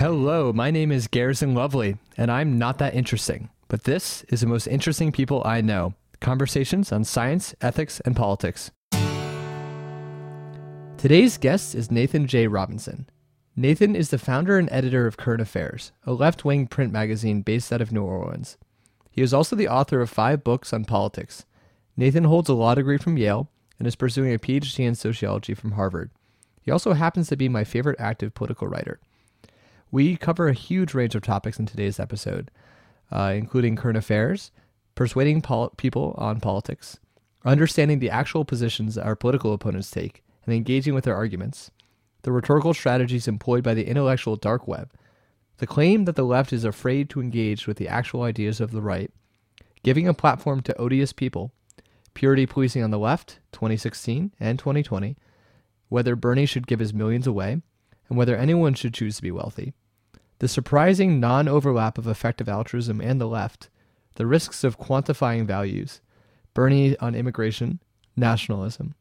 Hello, my name is Garrison Lovely, and I'm not that interesting. But this is the most interesting people I know conversations on science, ethics, and politics. Today's guest is Nathan J. Robinson. Nathan is the founder and editor of Current Affairs, a left wing print magazine based out of New Orleans. He is also the author of five books on politics. Nathan holds a law degree from Yale and is pursuing a PhD in sociology from Harvard. He also happens to be my favorite active political writer. We cover a huge range of topics in today's episode, uh, including current affairs, persuading pol- people on politics, understanding the actual positions our political opponents take, and engaging with their arguments, the rhetorical strategies employed by the intellectual dark web, the claim that the left is afraid to engage with the actual ideas of the right, giving a platform to odious people, purity policing on the left, 2016 and 2020, whether Bernie should give his millions away, and whether anyone should choose to be wealthy, the surprising non overlap of effective altruism and the left, the risks of quantifying values, Bernie on immigration, nationalism,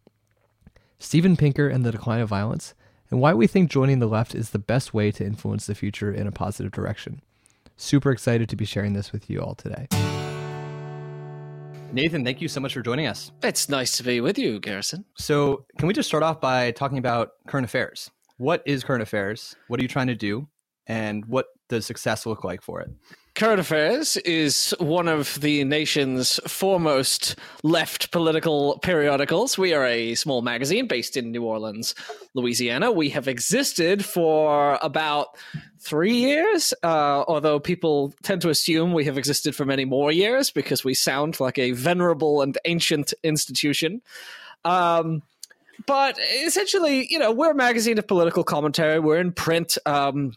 Steven Pinker and the decline of violence, and why we think joining the left is the best way to influence the future in a positive direction. Super excited to be sharing this with you all today. Nathan, thank you so much for joining us. It's nice to be with you, Garrison. So, can we just start off by talking about current affairs? What is current affairs? What are you trying to do? And what does success look like for it? Current Affairs is one of the nation's foremost left political periodicals. We are a small magazine based in New Orleans, Louisiana. We have existed for about three years, uh, although people tend to assume we have existed for many more years because we sound like a venerable and ancient institution. Um, but essentially, you know, we're a magazine of political commentary. We're in print. Um,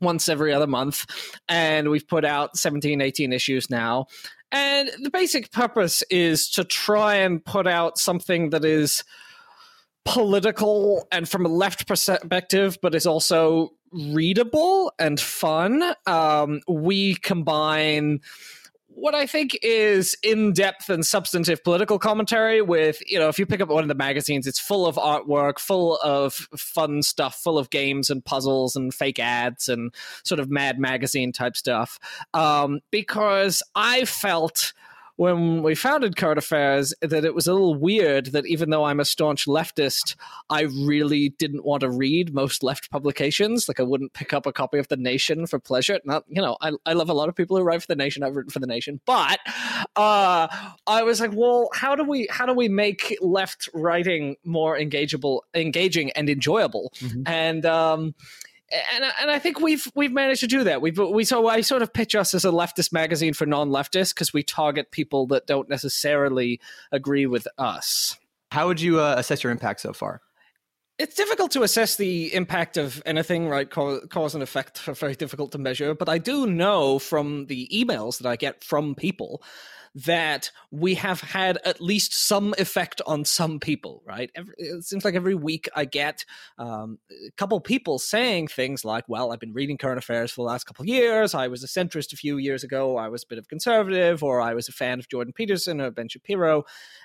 once every other month. And we've put out 17, 18 issues now. And the basic purpose is to try and put out something that is political and from a left perspective, but is also readable and fun. Um, we combine what I think is in depth and substantive political commentary. With, you know, if you pick up one of the magazines, it's full of artwork, full of fun stuff, full of games and puzzles and fake ads and sort of mad magazine type stuff. Um, because I felt when we founded Current Affairs that it was a little weird that even though I'm a staunch leftist, I really didn't want to read most left publications. Like I wouldn't pick up a copy of The Nation for pleasure. Not, you know, I, I love a lot of people who write for The Nation. I've written for The Nation, but uh, I was like, well, how do we how do we make left writing more engageable, engaging, and enjoyable? Mm-hmm. And um, and and I think we've we've managed to do that. We've we so I sort of pitch us as a leftist magazine for non-leftists because we target people that don't necessarily agree with us. How would you uh, assess your impact so far? It's difficult to assess the impact of anything, right? Cause, Cause and effect are very difficult to measure. But I do know from the emails that I get from people that we have had at least some effect on some people, right? Every, it seems like every week I get um, a couple people saying things like, well, I've been reading current affairs for the last couple years. I was a centrist a few years ago. I was a bit of conservative, or I was a fan of Jordan Peterson or Ben Shapiro.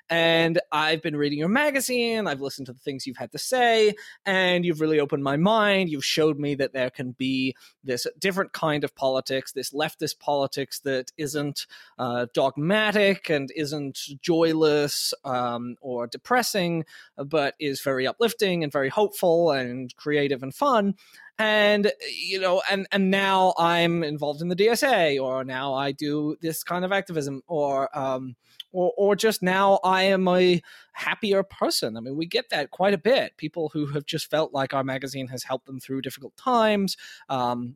And I've been reading your magazine. I've listened to the things you've had to say, and you've really opened my mind. You've showed me that there can be this different kind of politics, this leftist politics that isn't uh, dogmatic and isn't joyless um, or depressing, but is very uplifting and very hopeful and creative and fun and you know and and now i'm involved in the dsa or now i do this kind of activism or um or or just now i am a happier person. I mean we get that quite a bit. People who have just felt like our magazine has helped them through difficult times um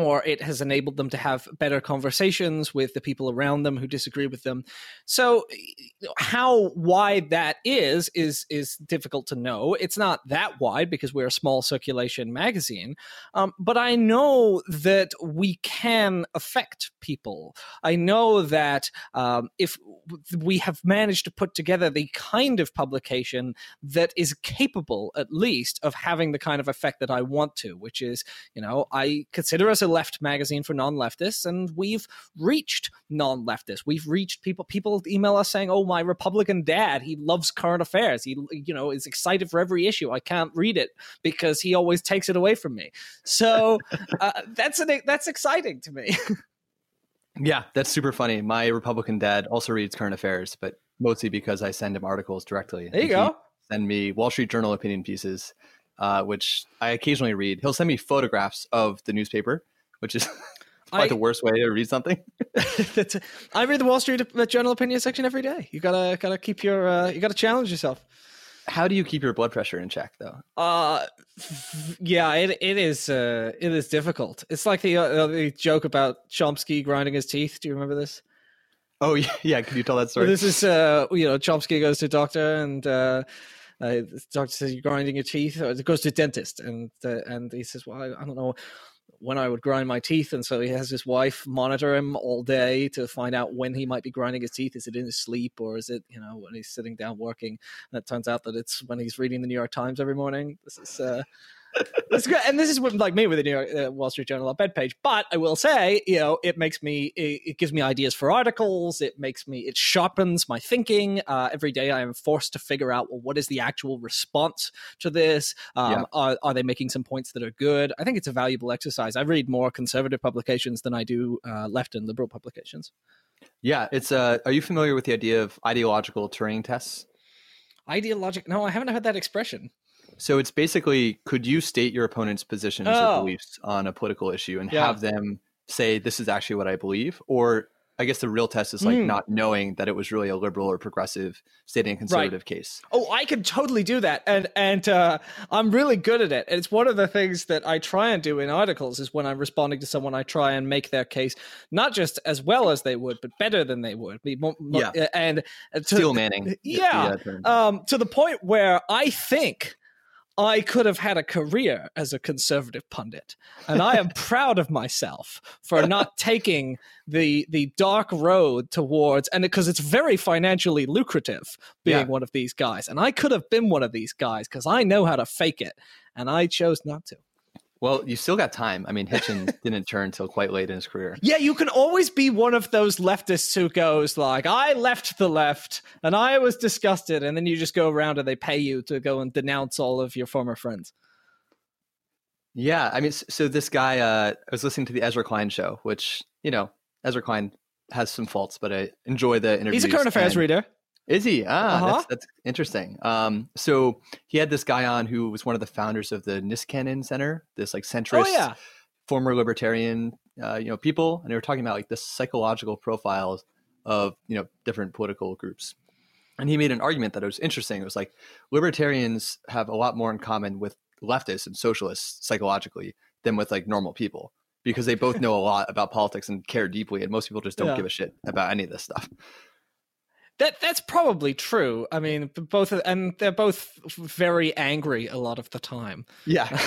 or it has enabled them to have better conversations with the people around them who disagree with them. So how wide that is is is difficult to know. It's not that wide because we're a small circulation magazine, um, but I know that we can affect people. I know that um, if we have managed to put together the kind of publication that is capable, at least, of having the kind of effect that I want to, which is, you know, I consider us a left magazine for non-leftists, and we've reached non-leftists. We've reached people. People email us saying, "Oh, my Republican dad, he loves current affairs. He, you know, is excited for every issue. I can't read it because he always takes it away from me." So uh, that's an, that's exciting to me. yeah, that's super funny. My Republican dad also reads current affairs, but mostly because I send him articles directly. There you go. Send me Wall Street Journal opinion pieces, uh, which I occasionally read. He'll send me photographs of the newspaper, which is probably I, the worst way to read something. I read the Wall Street Journal opinion section every day. You gotta gotta keep your uh, you gotta challenge yourself. How do you keep your blood pressure in check, though? Uh, yeah, it it is uh, it is difficult. It's like the, uh, the joke about Chomsky grinding his teeth. Do you remember this? Oh yeah, yeah. Can you tell that story? This is uh, you know, Chomsky goes to doctor and uh, uh, the doctor says you're grinding your teeth. Or it goes to dentist and uh, and he says, well, I, I don't know when I would grind my teeth. And so he has his wife monitor him all day to find out when he might be grinding his teeth. Is it in his sleep or is it, you know, when he's sitting down working? And it turns out that it's when he's reading the New York Times every morning. This is, uh. And this is what, like me with the New York uh, Wall Street Journal op-ed page. But I will say, you know, it makes me, it, it, gives me ideas for articles. It makes me, it sharpens my thinking. Uh, every day I am forced to figure out, well, what is the actual response to this? Um, yeah. are, are they making some points that are good? I think it's a valuable exercise. I read more conservative publications than I do uh, left and liberal publications. Yeah, it's. Uh, are you familiar with the idea of ideological Turing tests? Ideologic? No, I haven't heard that expression. So it's basically could you state your opponent's positions oh. or beliefs on a political issue and yeah. have them say this is actually what I believe or I guess the real test is like mm. not knowing that it was really a liberal or progressive stating a conservative right. case. Oh, I can totally do that, and and uh, I'm really good at it. It's one of the things that I try and do in articles is when I'm responding to someone, I try and make their case not just as well as they would, but better than they would. More, more, yeah, and to, steel manning. Yeah, um, to the point where I think I could have had a career as a conservative pundit, and I am proud of myself for not taking the the dark road towards and because it's very financially lucrative being yeah. one of these guys, and I could have been one of these guys because I know how to fake it, and I chose not to. Well, you still got time. I mean, Hitchens didn't turn until quite late in his career. Yeah, you can always be one of those leftists who goes like, "I left the left and I was disgusted," and then you just go around and they pay you to go and denounce all of your former friends. Yeah, I mean, so this guy, uh, I was listening to the Ezra Klein show, which you know, Ezra Klein has some faults, but I enjoy the interview. He's a current affairs reader. Is he? Ah, uh-huh. that's, that's interesting. Um, so he had this guy on who was one of the founders of the Niskanen Center, this like centrist, oh, yeah. former libertarian, uh, you know, people, and they were talking about like the psychological profiles of you know different political groups. And he made an argument that it was interesting. It was like libertarians have a lot more in common with leftists and socialists psychologically than with like normal people because they both know a lot about politics and care deeply, and most people just don't yeah. give a shit about any of this stuff. That that's probably true. I mean, both and they're both very angry a lot of the time. Yeah.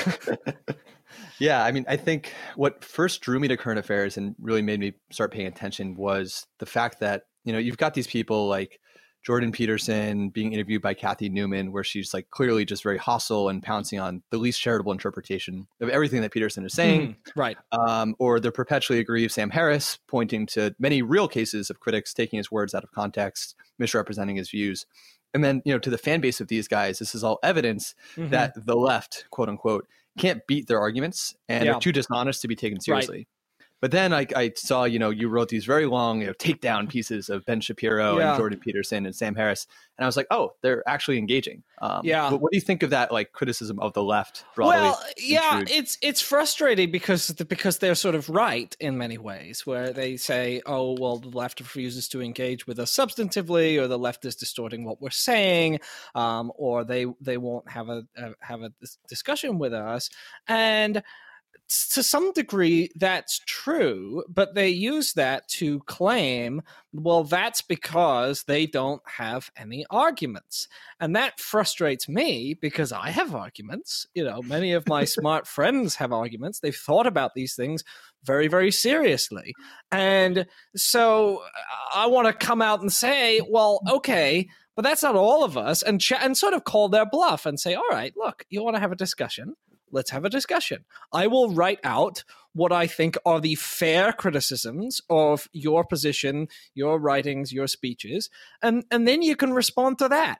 yeah, I mean, I think what first drew me to current affairs and really made me start paying attention was the fact that, you know, you've got these people like Jordan Peterson being interviewed by Cathy Newman, where she's like clearly just very hostile and pouncing on the least charitable interpretation of everything that Peterson is saying. Mm, right. Um, or the perpetually aggrieved Sam Harris, pointing to many real cases of critics taking his words out of context, misrepresenting his views. And then, you know, to the fan base of these guys, this is all evidence mm-hmm. that the left, quote unquote, can't beat their arguments and yeah. are too dishonest to be taken seriously. Right. But then I, I, saw, you know, you wrote these very long, you know, takedown pieces of Ben Shapiro yeah. and Jordan Peterson and Sam Harris, and I was like, oh, they're actually engaging. Um, yeah. What, do you think of that, like criticism of the left? Broadly Well, yeah, it's it's frustrating because because they're sort of right in many ways, where they say, oh, well, the left refuses to engage with us substantively, or the left is distorting what we're saying, um, or they they won't have a, a have a discussion with us, and to some degree that's true but they use that to claim well that's because they don't have any arguments. And that frustrates me because i have arguments. You know many of my smart friends have arguments. They've thought about these things very very seriously. And so uh, i want to come out and say well okay but that's not all of us and ch- and sort of call their bluff and say all right look you want to have a discussion let's have a discussion. I will write out what I think are the fair criticisms of your position, your writings, your speeches, and and then you can respond to that.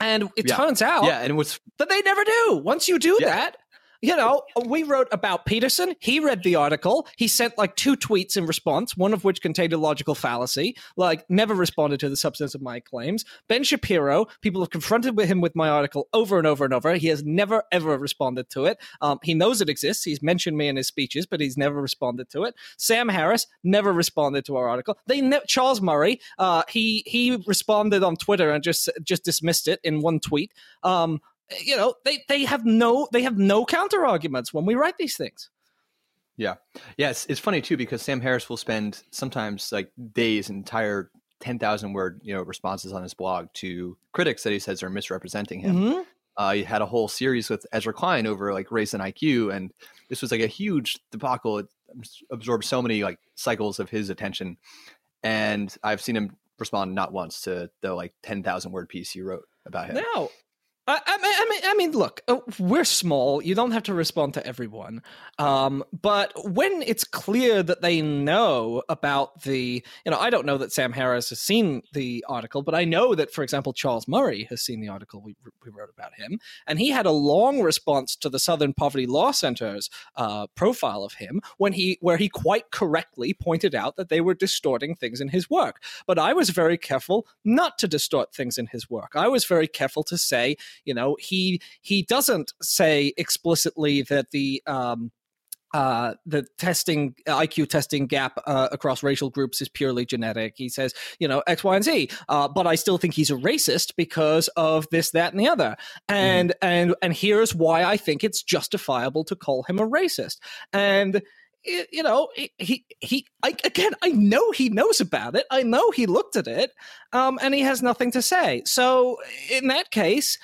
And it Yeah. turns out Yeah, and what's that they never do. Once you do Yeah. that, you know, we wrote about Peterson. He read the article. He sent like two tweets in response, one of which contained a logical fallacy, like never responded to the substance of my claims. Ben Shapiro, people have confronted with him with my article over and over and over. He has never ever responded to it. Um, he knows it exists. He's mentioned me in his speeches, but he's never responded to it. Sam Harris never responded to our article. They ne- Charles Murray, uh, he he responded on Twitter and just just dismissed it in one tweet. Um, you know they they have no they have no counter arguments when we write these things Yeah. Yes, it's funny too because Sam Harris will spend sometimes like days, entire ten thousand word you know responses on his blog to critics that he says are misrepresenting him. Mhm. Uh, he had a whole series with Ezra Klein over like race and IQ, and this was like a huge debacle. It absorbed so many like cycles of his attention, and I've seen him respond not once to the like ten thousand word piece he wrote about him. no I, I, mean, I mean, look, uh, we're small. You don't have to respond to everyone. Um, but when it's clear that they know about the, you know, I don't know that Sam Harris has seen the article, but I know that, for example, Charles Murray has seen the article we, we wrote about him, and he had a long response to the Southern Poverty Law Center's uh, profile of him when he, where he quite correctly pointed out that they were distorting things in his work. But I was very careful not to distort things in his work. I was very careful to say, you know, he he doesn't say explicitly that the um, uh, the testing IQ testing gap uh, across racial groups is purely genetic. He says, you know, X, Y, and Z. Uh, but I still think he's a racist because of this, that, and the other. And and and here's why I think it's justifiable to call him a racist. And you know, he he, he I, again, I know he knows about it. I know he looked at it, um, and he has nothing to say. So in that case.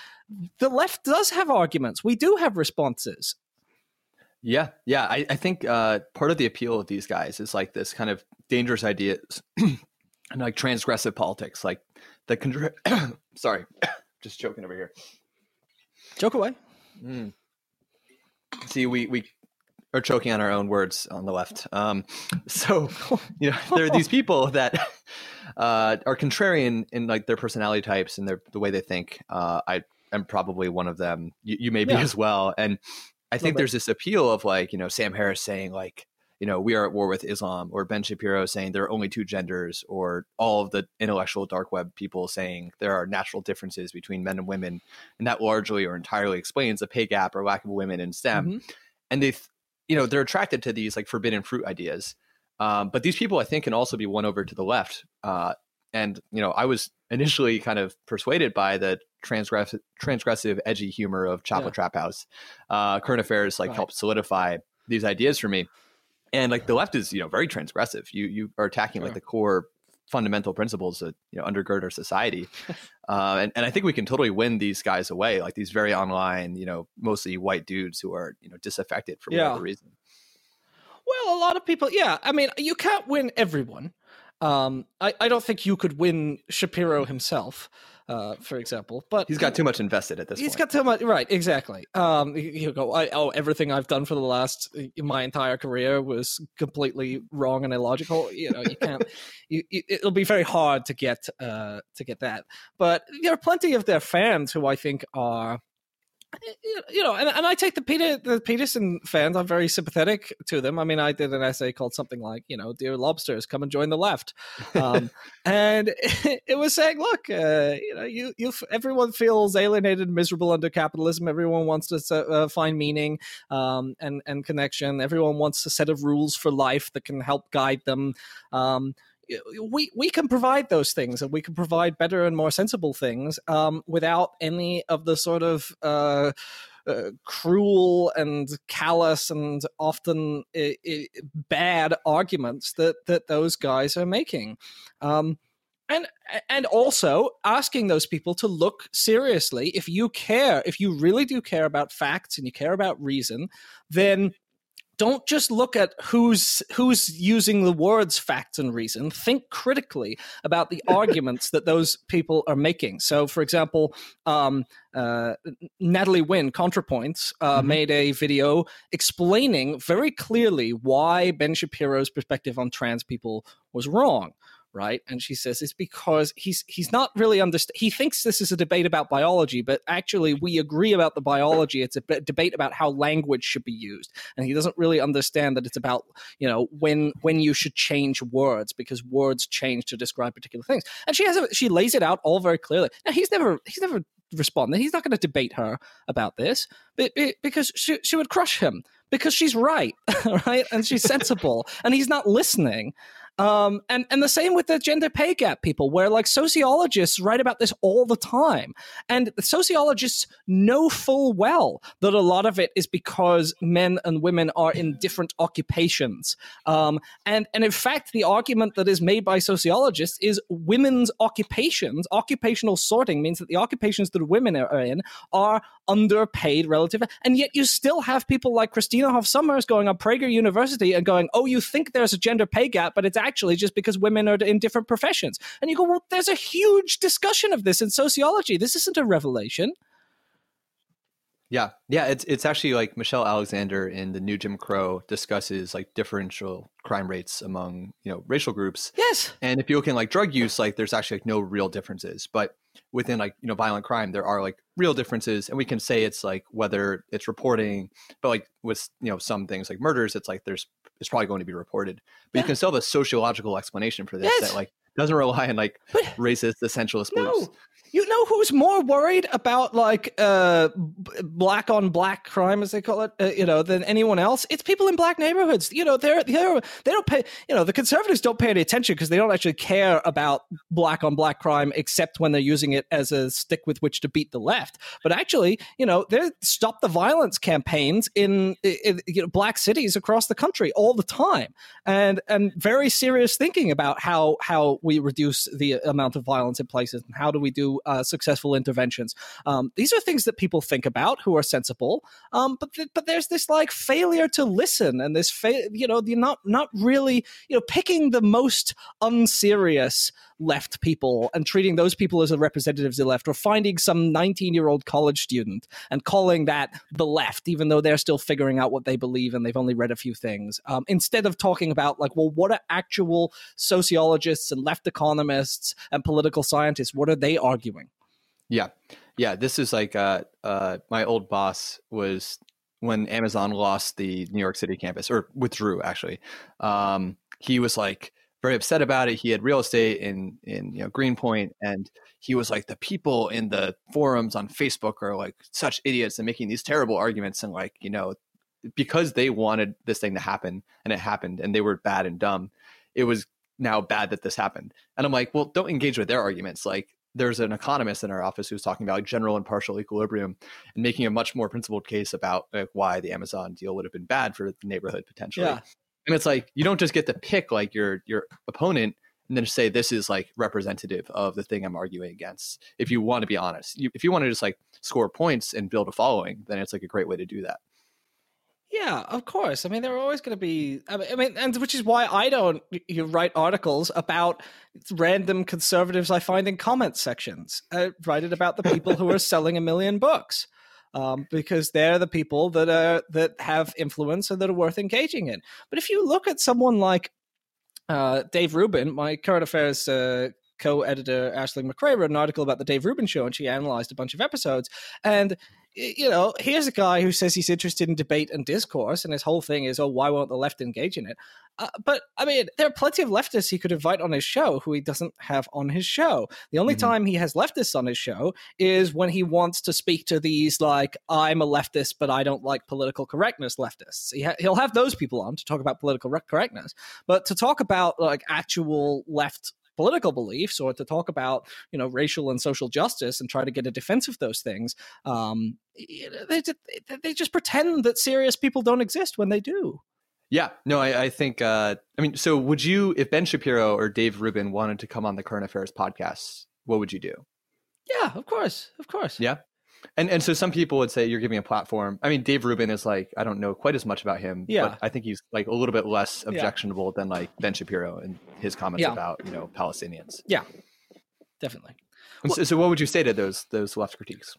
The left does have arguments. We do have responses. Yeah, yeah. I, I think uh, part of the appeal of these guys is like this kind of dangerous ideas and like transgressive politics, like the contra- sorry, just choking over here. Joke away. Mm. See, we we are choking on our own words on the left. Um, so you know, there are these people that uh, are contrarian in like their personality types and their the way they think. Uh, I am probably one of them. You, you may be Yeah. as well. And I think there's this appeal of like you know Sam Harris saying like you know we are at war with Islam, or Ben Shapiro saying there are only two genders, or all of the intellectual dark web people saying there are natural differences between men and women, and that largely or entirely explains the pay gap or lack of women in STEM. Mhm. And they, th- you know, they're attracted to these like forbidden fruit ideas. Um, but these people, I think, can also be won over to the left. Uh, and you know, I was initially kind of persuaded by the transgressive, transgressive, edgy humor of Chapo Trap House. Uh, current affairs like Right. helped solidify these ideas for me. And like the left is, you know, very transgressive. You you are attacking like the core fundamental principles that you know undergird our society. uh, and, and I think we can totally win these guys away, like these very online, you know, mostly white dudes who are, you know, disaffected for Yeah. whatever reason. Well, a lot of people, yeah. I mean, you can't win everyone. Um, I, I don't think you could win Shapiro himself, uh, for example. But He's got too much invested at this He's point. got too much, right? Exactly. Um, you go, I, oh, everything I've done for the last my entire career was completely wrong and illogical. You know, you can't. you, it'll be very hard to get uh, to get that. But there are plenty of their fans who I think are. You know, and, and I take the Peter the Peterson fans. I'm very sympathetic to them. I mean, I did an essay called something like, you know, "Dear Lobsters, come and join the left," um, and it was saying, look, uh, you know, you you everyone feels alienated, and miserable under capitalism. Everyone wants to uh, find meaning um, and and connection. Everyone wants a set of rules for life that can help guide them. Um, we we can provide those things, and we can provide better and more sensible things um, without any of the sort of uh, uh, cruel and callous and often i i bad arguments that that those guys are making. Um, and and also asking those people to look seriously if you care if you really do care about facts and you care about reason then don't just look at who's who's using the words facts and reason. Think critically about the arguments that those people are making. So for example um, uh, natalie wynn contrapoints uh, mm-hmm. made a video explaining very clearly why ben shapiro's perspective on trans people was wrong right? And she says it's because he's he's not really understand. He thinks this is a debate about biology, but actually we agree about the biology. It's a b- debate about how language should be used, and he doesn't really understand that it's about you know when when you should change words because words change to describe particular things. And she has a, she lays it out all very clearly. Now he's never he's never responded. He's not going to debate her about this, because she she would crush him because she's right, right, and she's sensible, and he's not listening. Um, and and the same with the gender pay gap people, where like sociologists write about this all the time, and sociologists know full well that a lot of it is because men and women are in different occupations. Um, and and in fact, the argument that is made by sociologists is women's occupations, occupational sorting means that the occupations that women are in are underpaid relative, and yet you still have people like Christina Hoff Sommers going on Prager University and going, "Oh, you think there's a gender pay gap, but it's actually just because women are in different professions. And you go, well, there's a huge discussion of this in sociology. This isn't a revelation. Yeah, yeah, it's it's actually like Michelle Alexander in the New Jim Crow discusses like differential crime rates among you know racial groups. Yes, and if you look in like drug use, like there's actually like no real differences, but within like you know violent crime, there are like real differences, and we can say it's like whether it's reporting, but like with you know some things like murders, it's like there's it's probably going to be reported, but yeah. you can still have a sociological explanation for this yes. that like doesn't rely on like but, racist essentialist beliefs. No. You know who's more worried about like uh, black on black crime, as they call it, uh, you know, than anyone else? It's people in black neighborhoods. You know, they're, they're they don't pay. You know, the conservatives don't pay any attention because they don't actually care about black on black crime, except when they're using it as a stick with which to beat the left. But actually, you know, they stop the violence campaigns in, in you know, black cities across the country all the time, and and very serious thinking about how how we reduce the amount of violence in places and how do we do uh, successful interventions. Um, these are things that people think about who are sensible, um, but th- but there's this like failure to listen and this fa- you know you're not not really you know picking the most unserious left people and treating those people as the representatives of the left, or finding some 19 year old college student and calling that the left, even though they're still figuring out what they believe and they've only read a few things, um, instead of talking about, like, well, what are actual sociologists and left economists and political scientists, what are they arguing? Yeah. Yeah. This is like uh, uh, my old boss was when Amazon lost the New York City campus or withdrew, actually. Um, he was like, very upset about it. He had real estate in in you know Greenpoint, and he was like, the people in the forums on Facebook are like such idiots and making these terrible arguments, and like you know, because they wanted this thing to happen, and it happened, and they were bad and dumb. It was now bad that this happened, and I'm like, well, don't engage with their arguments. Like, there's an economist in our office who's talking about general and partial equilibrium and making a much more principled case about like, why the Amazon deal would have been bad for the neighborhood potentially. Yeah. And it's like you don't just get to pick like your your opponent and then say this is like representative of the thing I'm arguing against. If you want to be honest, you, if you want to just like score points and build a following, then it's like a great way to do that. Yeah, of course. I mean, there are always going to be. I mean, and which is why I don't you write articles about random conservatives I find in comment sections. I write it about the people who are selling a million books um, because they're the people that are that have influence and that are worth engaging in. But if you look at someone like uh, Dave Rubin, my current affairs uh, co-editor Aisling McCrea wrote an article about the Dave Rubin show, and she analyzed a bunch of episodes. And you know, here's a guy who says he's interested in debate and discourse, and his whole thing is, oh, why won't the left engage in it? Uh, but I mean, there are plenty of leftists he could invite on his show who he doesn't have on his show. The only mm-hmm. time he has leftists on his show is when he wants to speak to these, like, I'm a leftist, but I don't like political correctness leftists. He ha- he'll have those people on to talk about political re- correctness, but to talk about like actual left political beliefs or to talk about you know racial and social justice and try to get a defense of those things um, they, they just pretend that serious people don't exist when they do. Yeah. No i, I think uh, i mean so would you if ben shapiro or dave rubin wanted to come on the current affairs podcast what would you do? Yeah of course of course. Yeah And and so some people would say you're giving a platform. I mean, Dave Rubin is like I don't know quite as much about him. Yeah. but I think he's like a little bit less Yeah. objectionable than like Ben Shapiro and his comments Yeah. about you know Palestinians. Yeah, definitely. And so, so what would you say to those those left critiques?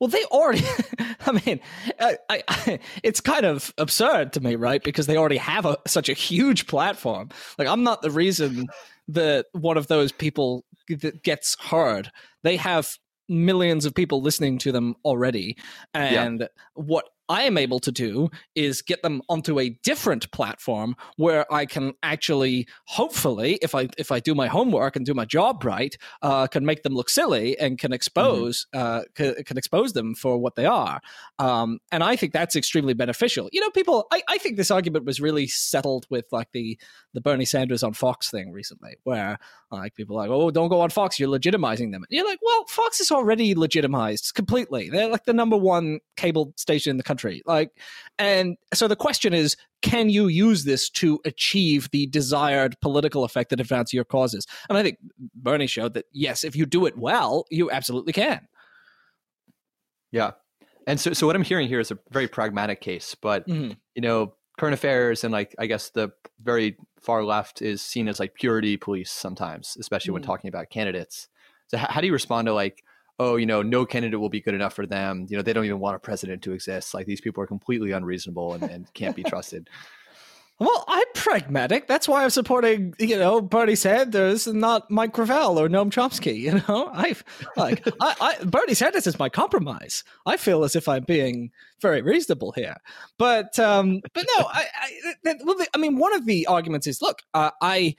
Well, they already. I mean, I, I, it's kind of absurd to me, right? Because they already have a, such a huge platform. Like, I'm not the reason that one of those people that gets heard. They have millions of people listening to them already, and what I am able to do is get them onto a different platform where I can actually, hopefully, if I if I do my homework and do my job right, uh, can make them look silly and can expose uh, can, can expose them for what they are. Um, and I think that's extremely beneficial. You know, people. I, I think this argument was really settled with like the the Bernie Sanders on Fox thing recently, where like people are like, oh, don't go on Fox, you're legitimizing them. And you're like, well, Fox is already legitimized completely. They're like the number one cable station in the country. Like, and so the question is, can you use this to achieve the desired political effect that advances your causes? And I think Bernie showed that yes, if you do it well, you absolutely can. Yeah, and so so what I'm hearing here is a very pragmatic case, but Mhm. you know current affairs and like I guess the very far left is seen as like purity police sometimes, especially when Mm. talking about candidates. So how do you respond to like, oh, you know, no candidate will be good enough for them. You know, they don't even want a president to exist. Like these people are completely unreasonable and, and can't be trusted. Well, I'm pragmatic. That's why I'm supporting, you know, Bernie Sanders and not Mike Gravel or Noam Chomsky. You know, I've like I, I Bernie Sanders is my compromise. I feel as if I'm being very reasonable here, but um, but no, I, I, well, I mean, one of the arguments is, look, uh, I.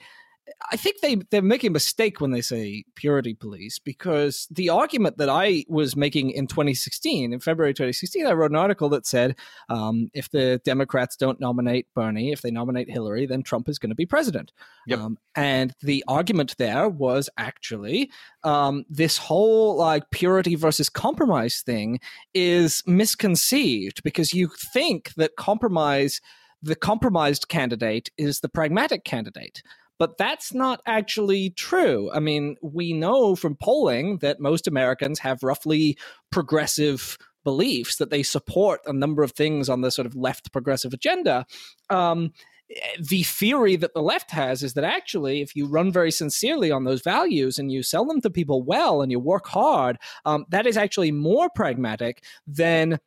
I think they they're making a mistake when they say purity police because the argument that I was making in 2016, in February 2016, I wrote an article that said um, if the Democrats don't nominate Bernie, if they nominate Hillary, then Trump is going to be president. Yep. Um, and the argument there was actually um, this whole like purity versus compromise thing is misconceived because you think that compromise, the compromised candidate, is the pragmatic candidate. But that's not actually true. I mean, we know from polling that most Americans have roughly progressive beliefs, that they support a number of things on the sort of left progressive agenda. Um, the theory that the left has is that actually, if you run very sincerely on those values and you sell them to people well and you work hard, um, that is actually more pragmatic than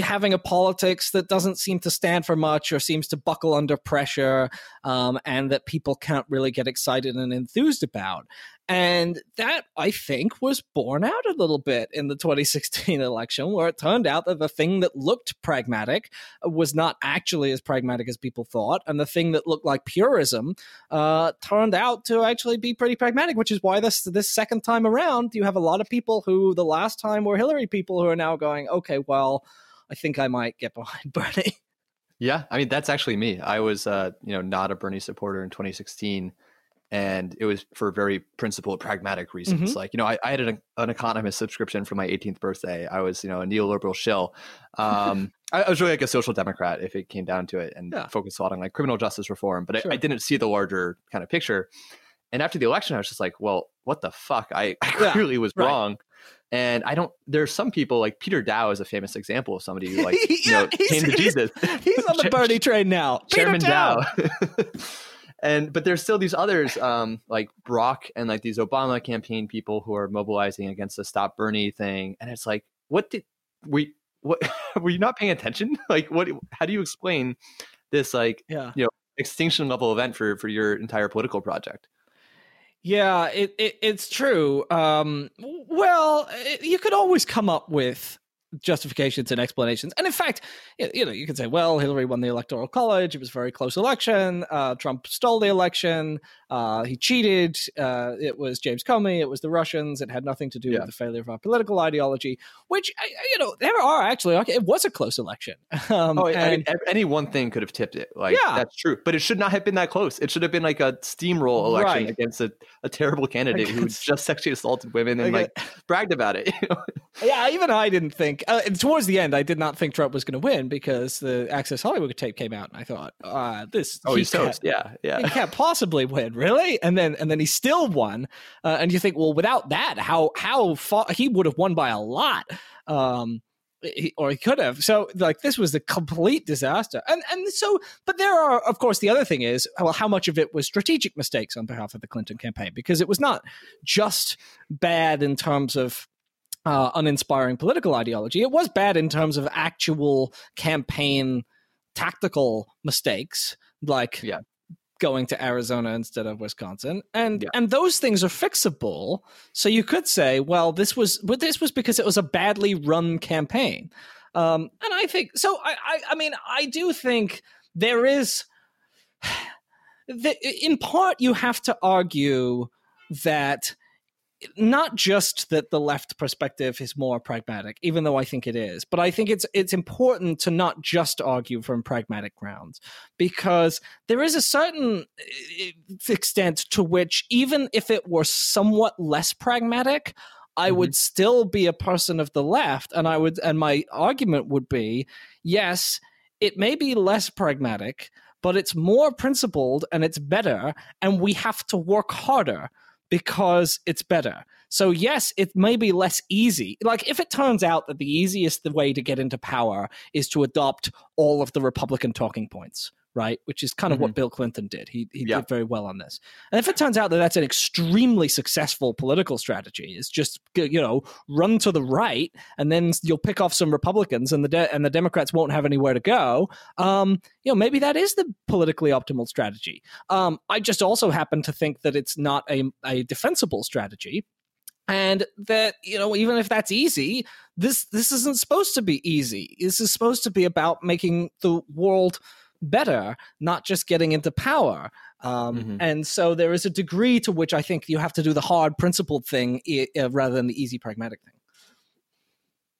having a politics that doesn't seem to stand for much or seems to buckle under pressure um, and that people can't really get excited and enthused about. And that, I think, was borne out a little bit in the 2016 election, where it turned out that the thing that looked pragmatic was not actually as pragmatic as people thought. And the thing that looked like purism uh, turned out to actually be pretty pragmatic, which is why this, this second time around, you have a lot of people who the last time were Hillary people who are now going, okay, well, I think I might get behind Bernie. Yeah, I mean that's actually me. I was, uh, you know, not a Bernie supporter in 2016, and it was for very principled, pragmatic reasons. Like, you know, I, I had an, an economist subscription for my 18th birthday. I was, you know, a neoliberal shill. Um, I, I was really like a social democrat if it came down to it, and Yeah. focused a lot on like criminal justice reform. But Sure. I, I didn't see the larger kind of picture. And after the election, I was just like, well, what the fuck? I, I Yeah, clearly was right. wrong. And I don't. There's some people like Peter Daou is a famous example of somebody who like you know came to Jesus. He's on the Bernie train now. Peter Chairman Daou. Daou. And but there's still these others um, like Brock and like these Obama campaign people who are mobilizing against the Stop Bernie thing, and it's like, what did we? What were you not paying attention? Like, what? How do you explain this like Yeah. You know, extinction level event for for your entire political project? Yeah, it, it it's true. Um, well, it, you could always come up with justifications and explanations. And in fact, you know, you could say, well, Hillary won the electoral college. It was a very close election. Uh, Trump stole the election. Uh, he cheated. Uh, it was James Comey. It was the Russians. It had nothing to do Yeah. with the failure of our political ideology. Which, you know, there are actually. Okay, it was a close election. Um, Oh, I mean, any one thing could have tipped it. Like Yeah. that's true, but it should not have been that close. It should have been like a steamroll election Right. against a, a terrible candidate who just sexually assaulted women and Like, like bragged about it. you know? yeah, even I didn't think think uh, towards the end, I did not think Trump was going to win because the Access Hollywood tape came out, and I thought, uh, this. Oh, he's toast. Yeah, yeah. He can't possibly win, really. And then and then he still won. Uh, and you think, well, without that, how how far he would have won by a lot. Um, he, or he could have. So like this was a complete disaster. And and so but there are of course the other thing is well how much of it was strategic mistakes on behalf of the Clinton campaign because it was not just bad in terms of uh, uninspiring political ideology. It was bad in terms of actual campaign tactical mistakes like yeah going to Arizona instead of Wisconsin, and yeah. and those things are fixable. So you could say, well, this was but this was because it was a badly run campaign, um, and I think so. I, I I mean I do think there is. The, in part, you have to argue that not just that the left perspective is more pragmatic, even though I think it is, but I think it's it's important to not just argue from pragmatic grounds because there is a certain eh, extent to which even if it were somewhat less pragmatic, I mm-hmm. would still be a person of the left, and I would and my argument would be, yes, it may be less pragmatic, but it's more principled and it's better, and we have to work harder because it's better. So yes, it may be less easy. Like if it turns out that the easiest way to get into power is to adopt all of the Republican talking points, right? Which is kind of mm-hmm. what Bill Clinton did. He, he yeah. did very well on this. And if it turns out that that's an extremely successful political strategy, is just you know run to the right, and then you'll pick off some Republicans, and the de- and the Democrats won't have anywhere to go. Um, you know, maybe that is the politically optimal strategy. Um, I just also happen to think that it's not a, a defensible strategy and that you know even if that's easy this this isn't supposed to be easy this is supposed to be about making the world better, not just getting into power. Um, mm-hmm. And so there is a degree to which I think you have to do the hard principled thing uh, rather than the easy pragmatic thing.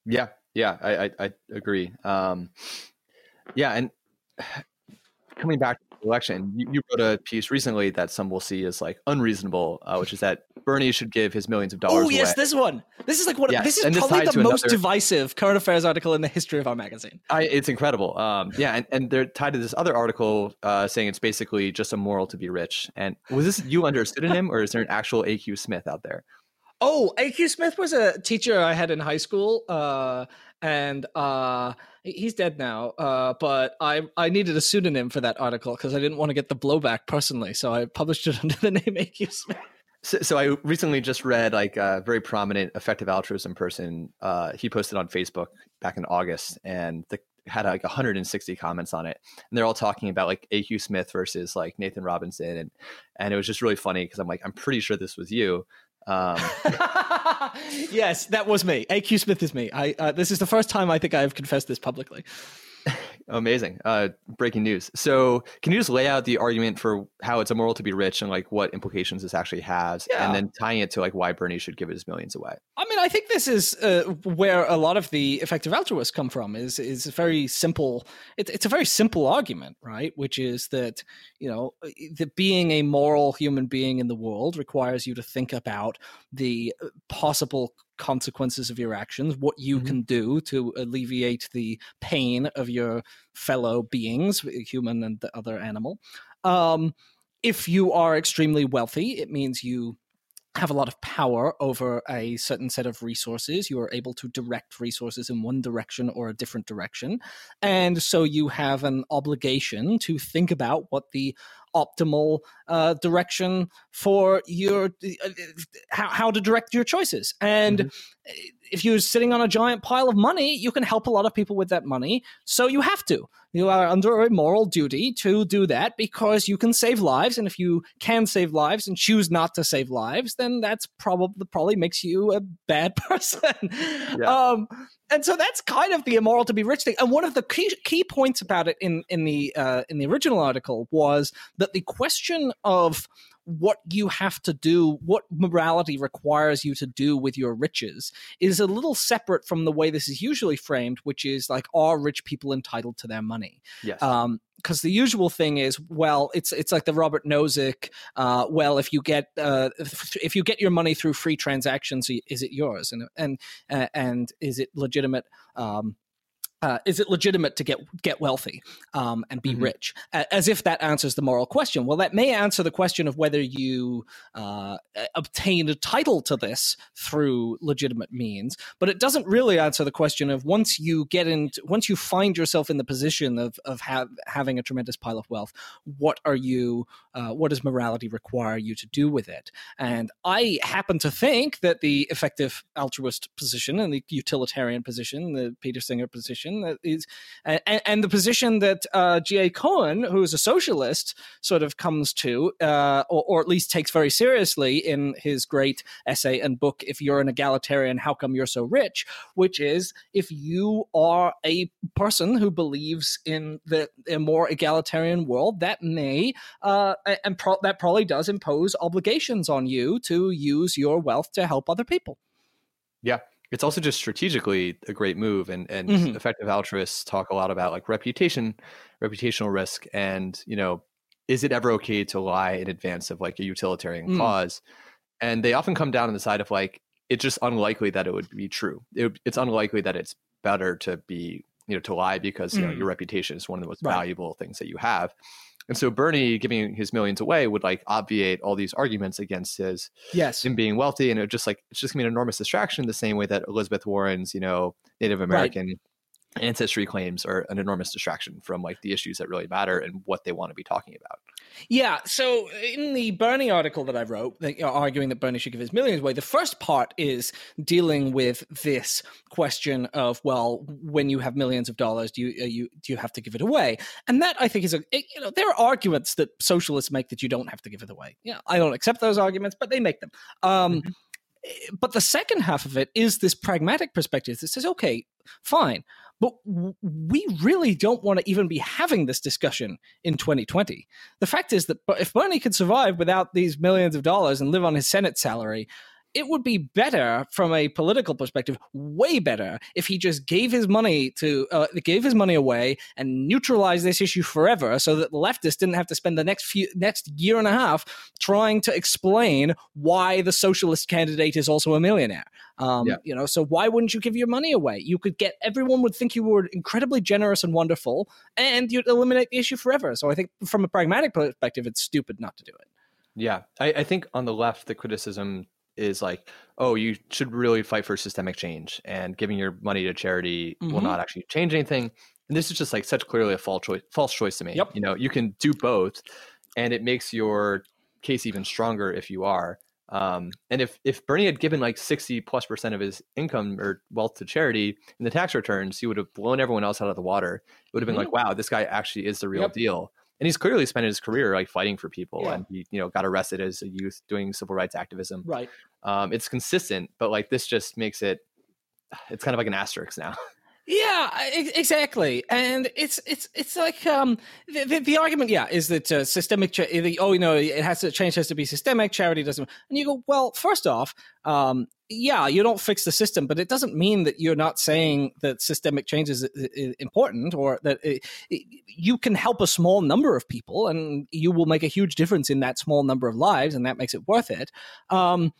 Yeah, yeah, I, I, I agree. Um, yeah, and coming back to the election. You, you, wrote a piece recently that some will see as like unreasonable, uh, which is that Bernie should give his millions of dollars. Oh yes, away. this one. This is like what. Yes. This is and probably the most another, divisive current affairs article in the history of our magazine. I, it's incredible. Um, yeah, and, and they're tied to this other article uh, saying it's basically just immoral to be rich. And was this you under a pseudonym, or is there an actual AQ Smith out there? Oh, AQ Smith was a teacher I had in high school, uh, and uh, he's dead now. Uh, but I I needed a pseudonym for that article because I didn't want to get the blowback personally, so I published it under the name AQ Smith. So, so I recently just read like a very prominent effective altruism person. Uh, he posted on Facebook back in August, and the had like 160 comments on it and they're all talking about like aq smith versus like nathan robinson and and it was just really funny because i'm like i'm pretty sure this was you um, yes, that was me. AQ Smith is me. I uh, this is the first time I think I have confessed this publicly. Amazing. Uh, breaking news. So, can you just lay out the argument for how it's immoral to be rich and like what implications this actually has, yeah. and then tying it to like why Bernie should give his millions away? I mean, I think this is uh, where a lot of the effective altruists come from. Is is very simple. It, it's a very simple argument, right? Which is that you know that being a moral human being in the world requires you to think about the uh, possible consequences of your actions, what you mm-hmm. can do to alleviate the pain of your fellow beings, human and the other animal. Um, if you are extremely wealthy, it means you have a lot of power over a certain set of resources. You are able to direct resources in one direction or a different direction. And so you have an obligation to think about what the optimal uh, direction for your uh, how, how to direct your choices. And mm-hmm. if you're sitting on a giant pile of money, you can help a lot of people with that money. So you have to. You are under a moral duty to do that because you can save lives. And if you can save lives and choose not to save lives, then that's probably probably makes you a bad person. Yeah. Um, and so that's kind of the immoral to be rich thing. And one of the key, key points about it in in the uh, in the original article was that the question of what you have to do, what morality requires you to do with your riches, is a little separate from the way this is usually framed, which is like, are rich people entitled to their money? Yes. Um, because the usual thing is, well, it's it's like the Robert Nozick. Uh, well, if you get uh, if you get your money through free transactions, is it yours? And and uh, and is it legitimate? Um, uh, is it legitimate to get get wealthy um, and be mm-hmm. rich? As if that answers the moral question. Well, that may answer the question of whether you uh, obtain a title to this through legitimate means, but it doesn't really answer the question of once you get into once you find yourself in the position of of have, having a tremendous pile of wealth, what are you? Uh, what does morality require you to do with it? And I happen to think that the effective altruist position and the utilitarian position, the Peter Singer position position that is, and, and the position that uh, G.A. Cohen, who is a socialist, sort of comes to, uh, or, or, at least takes very seriously in his great essay and book, If You're an Egalitarian, How Come You're So Rich? which is if you are a person who believes in the a more egalitarian world, that may, uh, and pro- that probably does impose obligations on you to use your wealth to help other people. Yeah it's also just strategically a great move and and mm-hmm. effective altruists talk a lot about like reputation reputational risk and you know is it ever okay to lie in advance of like a utilitarian mm. cause and they often come down on the side of like it's just unlikely that it would be true it, it's unlikely that it's better to be you know to lie because you know your mm. reputation is one of the most right. valuable things that you have and so Bernie giving his millions away would like obviate all these arguments against his yes him being wealthy, and it just like it's just gonna be an enormous distraction. The same way that Elizabeth Warren's you know Native American right ancestry claims are an enormous distraction from like the issues that really matter and what they want to be talking about. Yeah. So in the Bernie article that I wrote, they are arguing that Bernie should give his millions away. The first part is dealing with this question of well, when you have millions of dollars, do you, you do you have to give it away? And that I think is a you know there are arguments that socialists make that you don't have to give it away. Yeah, I don't accept those arguments, but they make them. Um, mm-hmm but the second half of it is this pragmatic perspective that says, okay, fine, but we really don't want to even be having this discussion in 2020. The fact is that if Bernie could survive without these millions of dollars and live on his Senate salary, it would be better from a political perspective, way better if he just gave his money to uh, gave his money away and neutralized this issue forever, so that the leftists didn't have to spend the next few next year and a half trying to explain why the socialist candidate is also a millionaire. Um, yeah. You know, so why wouldn't you give your money away? You could get everyone would think you were incredibly generous and wonderful, and you'd eliminate the issue forever. So I think from a pragmatic perspective, it's stupid not to do it. Yeah, I, I think on the left, the criticism is like, oh, you should really fight for systemic change, and giving your money to charity mm-hmm. will not actually change anything. And this is just like such clearly a false choice, false choice to me. Yep. You know, you can do both, and it makes your case even stronger if you are. Um, and if if Bernie had given like sixty plus percent of his income or wealth to charity in the tax returns, he would have blown everyone else out of the water. It would have been mm-hmm. like, wow, this guy actually is the real yep. deal and he's clearly spent his career like fighting for people yeah. and he you know got arrested as a youth doing civil rights activism. Right. Um, it's consistent but like this just makes it it's kind of like an asterisk now Yeah, exactly, and it's it's it's like um, the, the, the argument, yeah, is that uh, systemic. Cha- the, oh, you know, it has to change has to be systemic. Charity doesn't, and you go, well, first off, um, yeah, you don't fix the system, but it doesn't mean that you're not saying that systemic change is, important or that it, it, you can help a small number of people and you will make a huge difference in that small number of lives, and that makes it worth it. Um,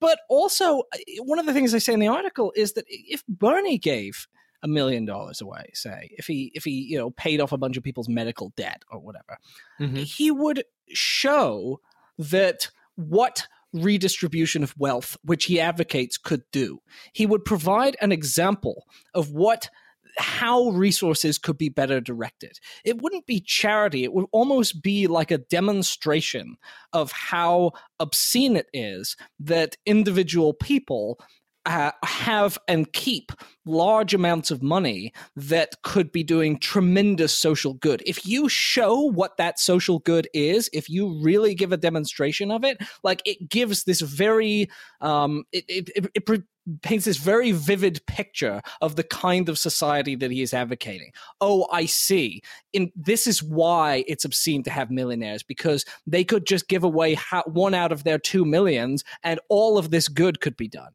but also, one of the things I say in the article is that if Bernie gave a million dollars away, say, if he if he you know paid off a bunch of people's medical debt or whatever, mm-hmm. he would show that what redistribution of wealth, which he advocates, could do. He would provide an example of what how resources could be better directed. It wouldn't be charity, it would almost be like a demonstration of how obscene it is that individual people uh, have and keep large amounts of money that could be doing tremendous social good. If you show what that social good is, if you really give a demonstration of it, like it gives this very, um, it, it, it, it paints this very vivid picture of the kind of society that he is advocating. Oh, I see. In this is why it's obscene to have millionaires because they could just give away one out of their two millions, and all of this good could be done.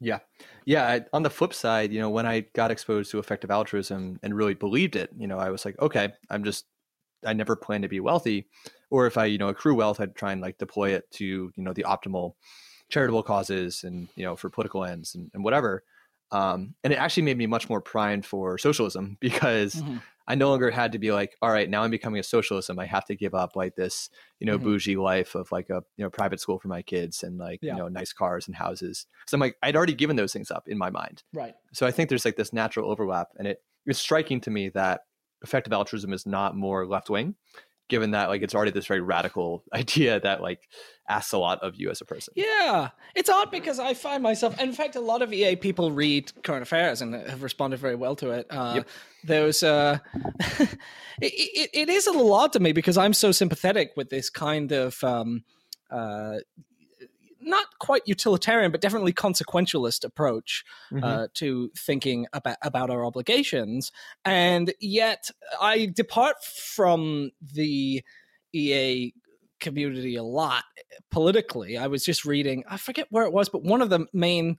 Yeah. Yeah. I, on the flip side, you know, when I got exposed to effective altruism and really believed it, you know, I was like, okay, I'm just, I never plan to be wealthy. Or if I, you know, accrue wealth, I'd try and like deploy it to, you know, the optimal charitable causes and, you know, for political ends and, and whatever. Um, and it actually made me much more primed for socialism because mm-hmm. I no longer had to be like, all right, now I'm becoming a socialist. I have to give up like this, you know, mm-hmm. bougie life of like a you know private school for my kids and like yeah. you know nice cars and houses. So I'm like, I'd already given those things up in my mind. Right. So I think there's like this natural overlap, and it it's striking to me that effective altruism is not more left wing given that like it's already this very radical idea that like asks a lot of you as a person. Yeah, it's odd because I find myself, in fact, a lot of EA people read current affairs and have responded very well to it. Uh, yep. There's, uh, it, it, it is a little odd to me because I'm so sympathetic with this kind of. Um, uh, not quite utilitarian, but definitely consequentialist approach mm-hmm. uh, to thinking about about our obligations. And yet, I depart from the EA community a lot politically. I was just reading, I forget where it was, but one of the main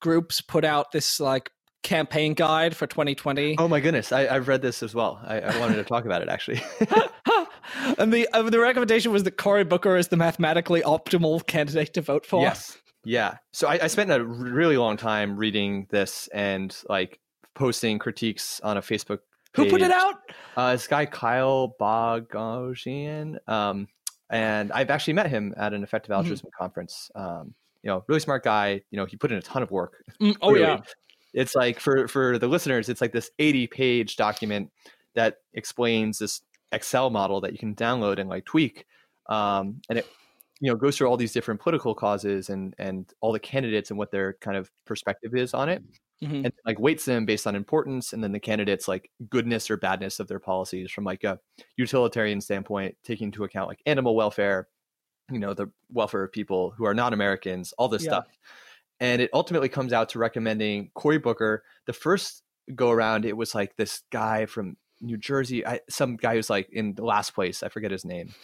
groups put out this like campaign guide for 2020. Oh my goodness, I, have read this as well. I, I wanted to talk about it actually. and the uh, the recommendation was that Cory Booker is the mathematically optimal candidate to vote for. Yes. Yeah. So I, I spent a really long time reading this and like posting critiques on a Facebook. Page. Who put it out? Uh, this guy Kyle Bogosian. Um, and I've actually met him at an effective mm-hmm. altruism mm-hmm. conference. Um, you know, really smart guy. You know, he put in a ton of work. Mm, oh really. yeah. It's like for for the listeners, it's like this 80 page document that explains this Excel model that you can download and like tweak, um, and it you know goes through all these different political causes and and all the candidates and what their kind of perspective is on it, mm-hmm. and like weights them based on importance, and then the candidates like goodness or badness of their policies from like a utilitarian standpoint, taking into account like animal welfare, you know the welfare of people who are not Americans, all this yeah. stuff, and it ultimately comes out to recommending Cory Booker. The first go around, it was like this guy from New Jersey. I, some guy who's like in the last place. I forget his name.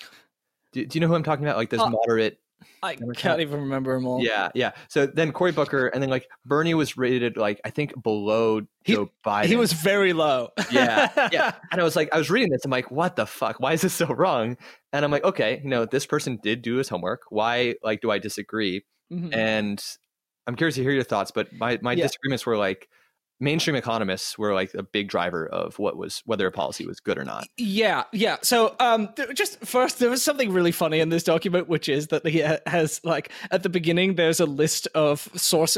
Do, do you know who I'm talking about? Like this uh, moderate. I can't even remember him all. Yeah, yeah. So then Cory Booker, and then like Bernie was rated like I think below he, Joe Biden. He was very low. yeah, yeah. And I was like, I was reading this. I'm like, what the fuck? Why is this so wrong? And I'm like, okay, you know, this person did do his homework. Why like do I disagree? Mm-hmm. And I'm curious to hear your thoughts, but my my yeah. disagreements were like mainstream economists were like a big driver of what was whether a policy was good or not. Yeah, yeah. So, um, just first, there was something really funny in this document, which is that he has like at the beginning there's a list of source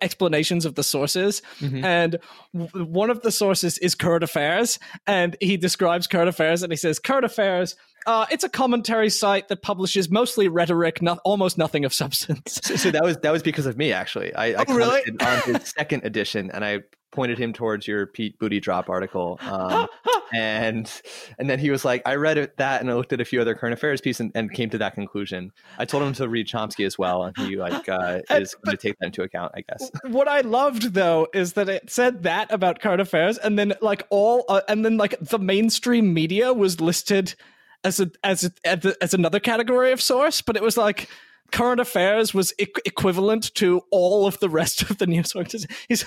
explanations of the sources, mm-hmm. and w- one of the sources is current affairs, and he describes current affairs, and he says current affairs uh, it's a commentary site that publishes mostly rhetoric, not almost nothing of substance. so, so, that was that was because of me actually. I, I oh, really? on the second edition, and I pointed him towards your Pete Buttigieg article, um, and and then he was like, I read that, and I looked at a few other current affairs pieces and, and, came to that conclusion. I told him to read Chomsky as well, and he like uh, is going to take that into account, I guess. What I loved though is that it said that about current affairs, and then like all, uh, and then like the mainstream media was listed as a as a, as another category of source, but it was like current affairs was e- equivalent to all of the rest of the news sources. He's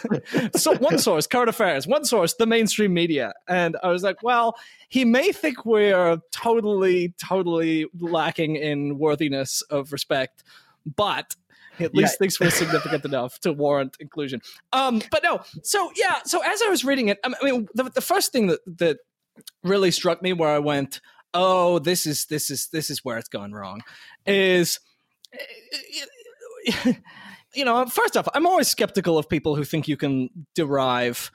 so one source, current affairs, one source, the mainstream media. And I was like, well, he may think we're totally, totally lacking in worthiness of respect, but at least yeah. thinks we're significant enough to warrant inclusion. Um, but no, so yeah, so as I was reading it, I mean, the, the first thing that that really struck me where I went, oh, this is this is this is where it's gone wrong, is eh, eh, eh, you know, first off, I'm always skeptical of people who think you can derive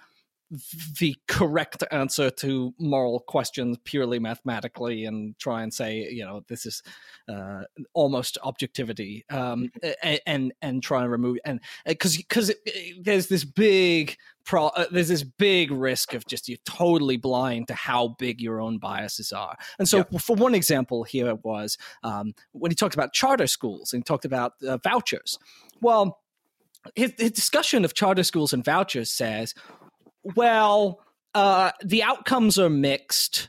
the correct answer to moral questions purely mathematically and try and say you know this is uh, almost objectivity um, and, and, and try and remove and because uh, because there's this big pro uh, there's this big risk of just you're totally blind to how big your own biases are. And so yeah. for one example here was um, when he talked about charter schools and he talked about uh, vouchers. Well his, his discussion of charter schools and vouchers says, well, uh, the outcomes are mixed,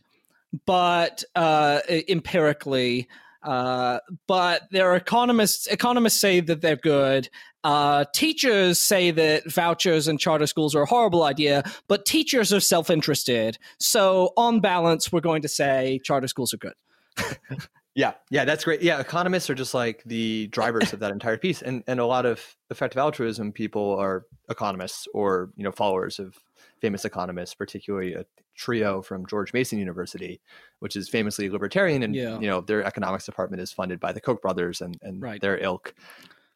but uh, empirically, uh, but there are economists. Economists say that they're good. Uh, teachers say that vouchers and charter schools are a horrible idea, but teachers are self-interested. So, on balance, we're going to say charter schools are good. Yeah, yeah, that's great. Yeah, economists are just like the drivers of that entire piece, and and a lot of effective altruism people are economists or you know followers of famous economists, particularly a trio from George Mason University, which is famously libertarian, and yeah. you know their economics department is funded by the Koch brothers and and right. their ilk,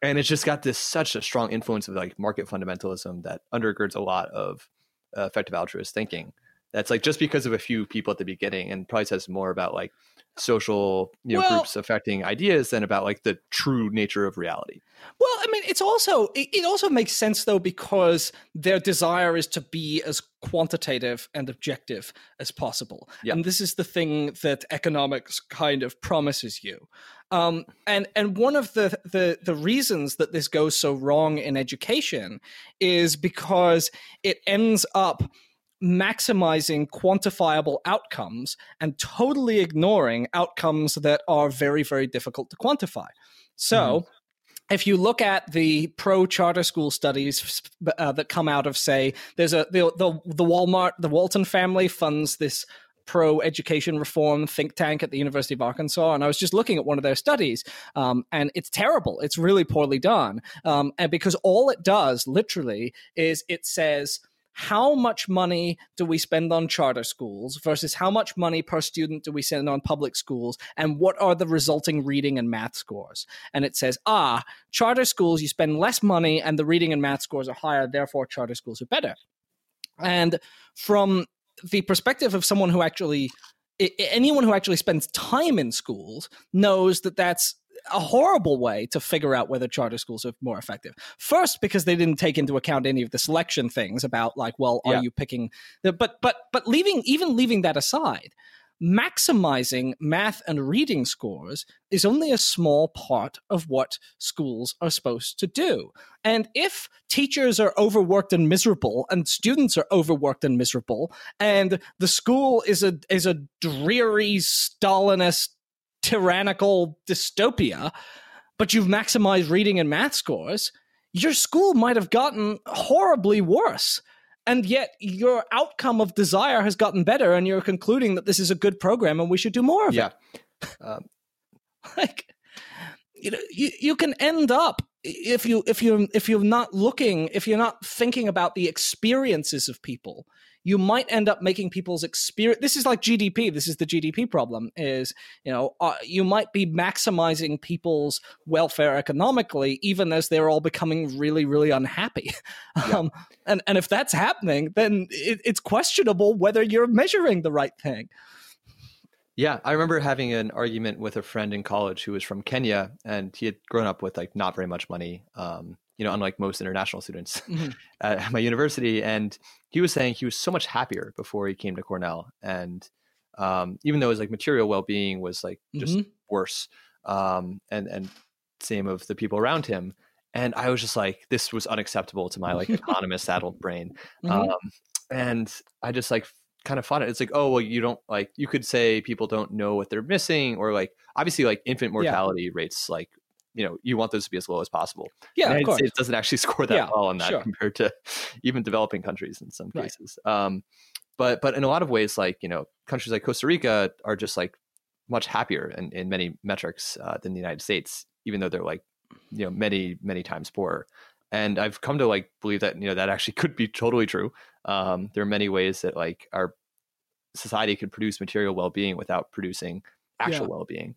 and it's just got this such a strong influence of like market fundamentalism that undergirds a lot of uh, effective altruist thinking. That's like just because of a few people at the beginning, and probably says more about like social you know well, groups affecting ideas than about like the true nature of reality. Well i mean it's also it, also makes sense though because their desire is to be as quantitative and objective as possible. Yeah. and this is the thing that economics kind of promises you. Um, and and one of the, the the reasons that this goes so wrong in education is because it ends up maximizing quantifiable outcomes and totally ignoring outcomes that are very, very difficult to quantify. So, mm-hmm. if you look at the pro charter school studies uh, that come out of say there's a the, the, the Walmart the Walton family funds this pro education reform think tank at the University of Arkansas and I was just looking at one of their studies um, and it's terrible. It's really poorly done. Um, and because all it does literally is it says how much money do we spend on charter schools versus how much money per student do we spend on public schools and what are the resulting reading and math scores? And it says ah charter schools you spend less money and the reading and math scores are higher therefore charter schools are better. And from the perspective of someone who actually anyone who actually spends time in schools knows that that's a horrible way to figure out whether charter schools are more effective. First, because they didn't take into account any of the selection things about like, well, are yeah. you picking the but but but leaving even leaving that aside, maximizing math and reading scores is only a small part of what schools are supposed to do. And if teachers are overworked and miserable and students are overworked and miserable and the school is a is a dreary Stalinist tyrannical dystopia, but you've maximized reading and math scores, your school might have gotten horribly worse. And yet your outcome of desire has gotten better, and you're concluding that this is a good program and we should do more of yeah. it. Um. like, you know, you, you can end up if you if you if you're not looking if you're not thinking about the experiences of people you might end up making people's experience this is like gdp this is the gdp problem is you know uh, you might be maximizing people's welfare economically even as they're all becoming really really unhappy yeah. um, and and if that's happening then it, it's questionable whether you're measuring the right thing yeah, I remember having an argument with a friend in college who was from Kenya, and he had grown up with like not very much money. Um, you know, unlike most international students mm-hmm. at my university. And he was saying he was so much happier before he came to Cornell. And um, even though his like material well being was like just mm-hmm. worse, um, and and same of the people around him. And I was just like, this was unacceptable to my like economist addled brain. Mm-hmm. Um, and I just like kind of fought it. It's like, oh well, you don't like you could say people don't know what they're missing, or like obviously like infant mortality yeah. rates like you know you want those to be as low as possible. Yeah, United States doesn't actually score that yeah, well on that sure. compared to even developing countries in some cases. Right. Um, but but in a lot of ways, like you know, countries like Costa Rica are just like much happier in, in many metrics uh, than the United States, even though they're like you know many many times poorer. And I've come to like believe that you know that actually could be totally true. Um, there are many ways that like our society could produce material well-being without producing actual yeah. well-being.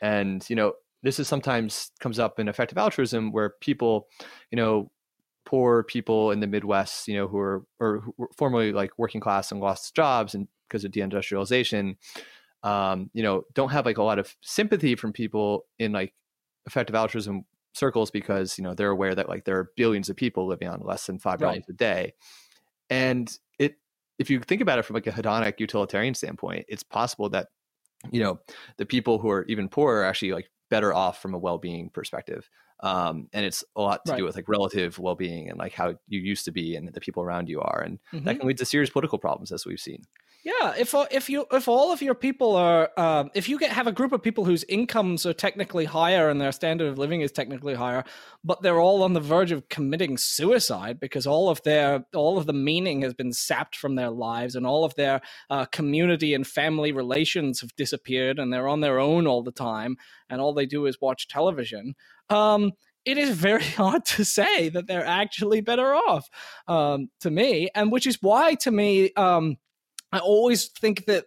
And you know, this is sometimes comes up in effective altruism where people, you know, poor people in the Midwest, you know, who are or who were formerly like working class and lost jobs and because of deindustrialization, um, you know, don't have like a lot of sympathy from people in like effective altruism circles because you know they're aware that like there are billions of people living on less than five dollars right. a day, and it if you think about it from like a hedonic utilitarian standpoint, it's possible that you know the people who are even poorer are actually like better off from a well-being perspective um, and it's a lot to Right. do with like relative well-being and like how you used to be and the people around you are, and Mhm. that can lead to serious political problems as we've seen. Yeah, if if you if all of your people are um, if you get have a group of people whose incomes are technically higher and their standard of living is technically higher, but they're all on the verge of committing suicide because all of their all of the meaning has been sapped from their lives and all of their uh, community and family relations have disappeared and they're on their own all the time and all they do is watch television. Um, it is very hard to say that they're actually better off um, to me, and which is why to me. Um, I always think that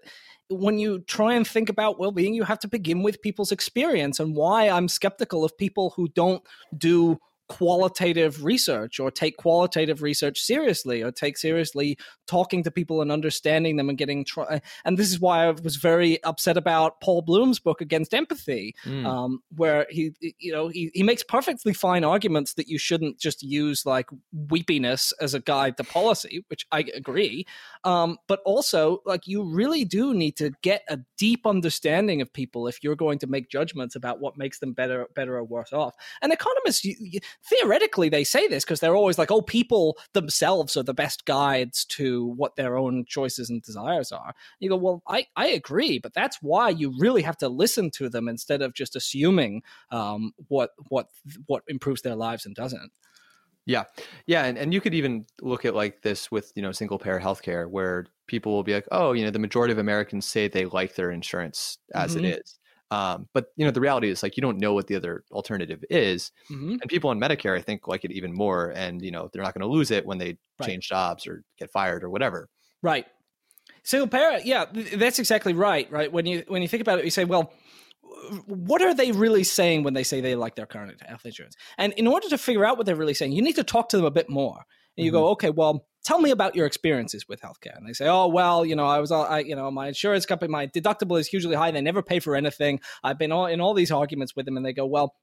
when you try and think about well-being you have to begin with people's experience and why I'm skeptical of people who don't do qualitative research or take qualitative research seriously or take seriously talking to people and understanding them and getting try and this is why I was very upset about Paul Bloom's book against empathy Mm. um, where he you know he, he makes perfectly fine arguments that you shouldn't just use like weepiness as a guide to policy which i agree um, but also like you really do need to get a deep understanding of people if you're going to make judgments about what makes them better better or worse off and economists you, you, theoretically they say this because they're always like oh people themselves are the best guides to what their own choices and desires are. You go well i i agree but that's why you really have to listen to them instead of just assuming um, what what what improves their lives and doesn't. Yeah, yeah, and, and you could even look at like this with you know single payer healthcare, where people will be like, oh, you know, the majority of Americans say they like their insurance as Mhm. it is, um, but you know, the reality is like you don't know what the other alternative is, mm-hmm. and people on Medicare, I think, like it even more, and you know, they're not going to lose it when they Right. change jobs or get fired or whatever. Right. Single payer, yeah, that's exactly right. Right. When you when you think about it, you say, well, what are they really saying when they say they like their current health insurance? And in order to figure out what they're really saying, you need to talk to them a bit more. And you go, okay, well, tell me about your experiences with healthcare. And they say, oh, well, you know, I was, I, you know, my insurance company, my deductible is hugely high. They never pay for anything. I've been all, in all these arguments with them, and they go, well.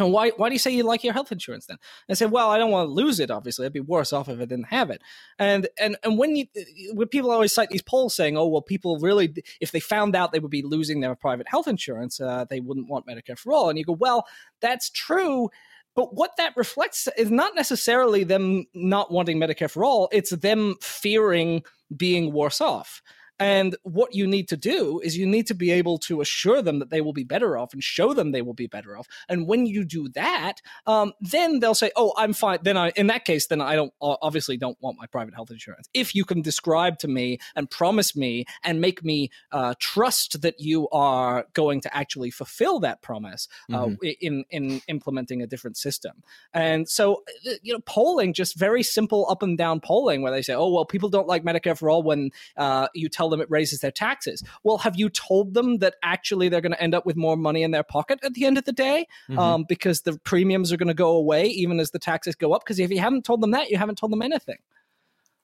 And why, why do you say you like your health insurance then? And I said, well, I don't want to lose it. Obviously, I'd be worse off if I didn't have it. And and and when you when people always cite these polls saying, oh well, people really if they found out they would be losing their private health insurance, uh, they wouldn't want Medicare for all. And you go, well, that's true. But what that reflects is not necessarily them not wanting Medicare for all, it's them fearing being worse off. And what you need to do is you need to be able to assure them that they will be better off and show them they will be better off. And when you do that, um, then they'll say, "Oh, I'm fine." Then I, in that case, then I don't obviously don't want my private health insurance. If you can describe to me and promise me and make me uh, trust that you are going to actually fulfill that promise uh, Mhm. in in implementing a different system. And so, uh, you know, polling, just very simple up and down polling, where they say, "Oh, well, people don't like Medicare for all when uh, you tell them it raises their taxes." Well, have you told them that actually they're going to end up with more money in their pocket at the end of the day? Mhm. um, because the premiums are going to go away even as the taxes go up. Because if you haven't told them that, you haven't told them anything.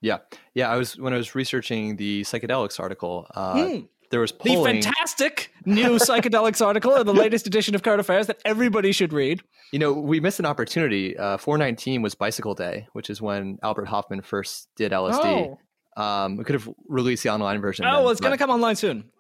yeah, yeah. I was when I was researching the psychedelics article. Uh, Hmm. There was The fantastic new psychedelics article in the latest edition of Current Affairs that everybody should read. You know, we missed an opportunity. Uh, 419 was Bicycle Day, which is when Albert Hofmann first did LSD. Oh, Um, we could have released the online version. oh then, well, it's going to come online soon.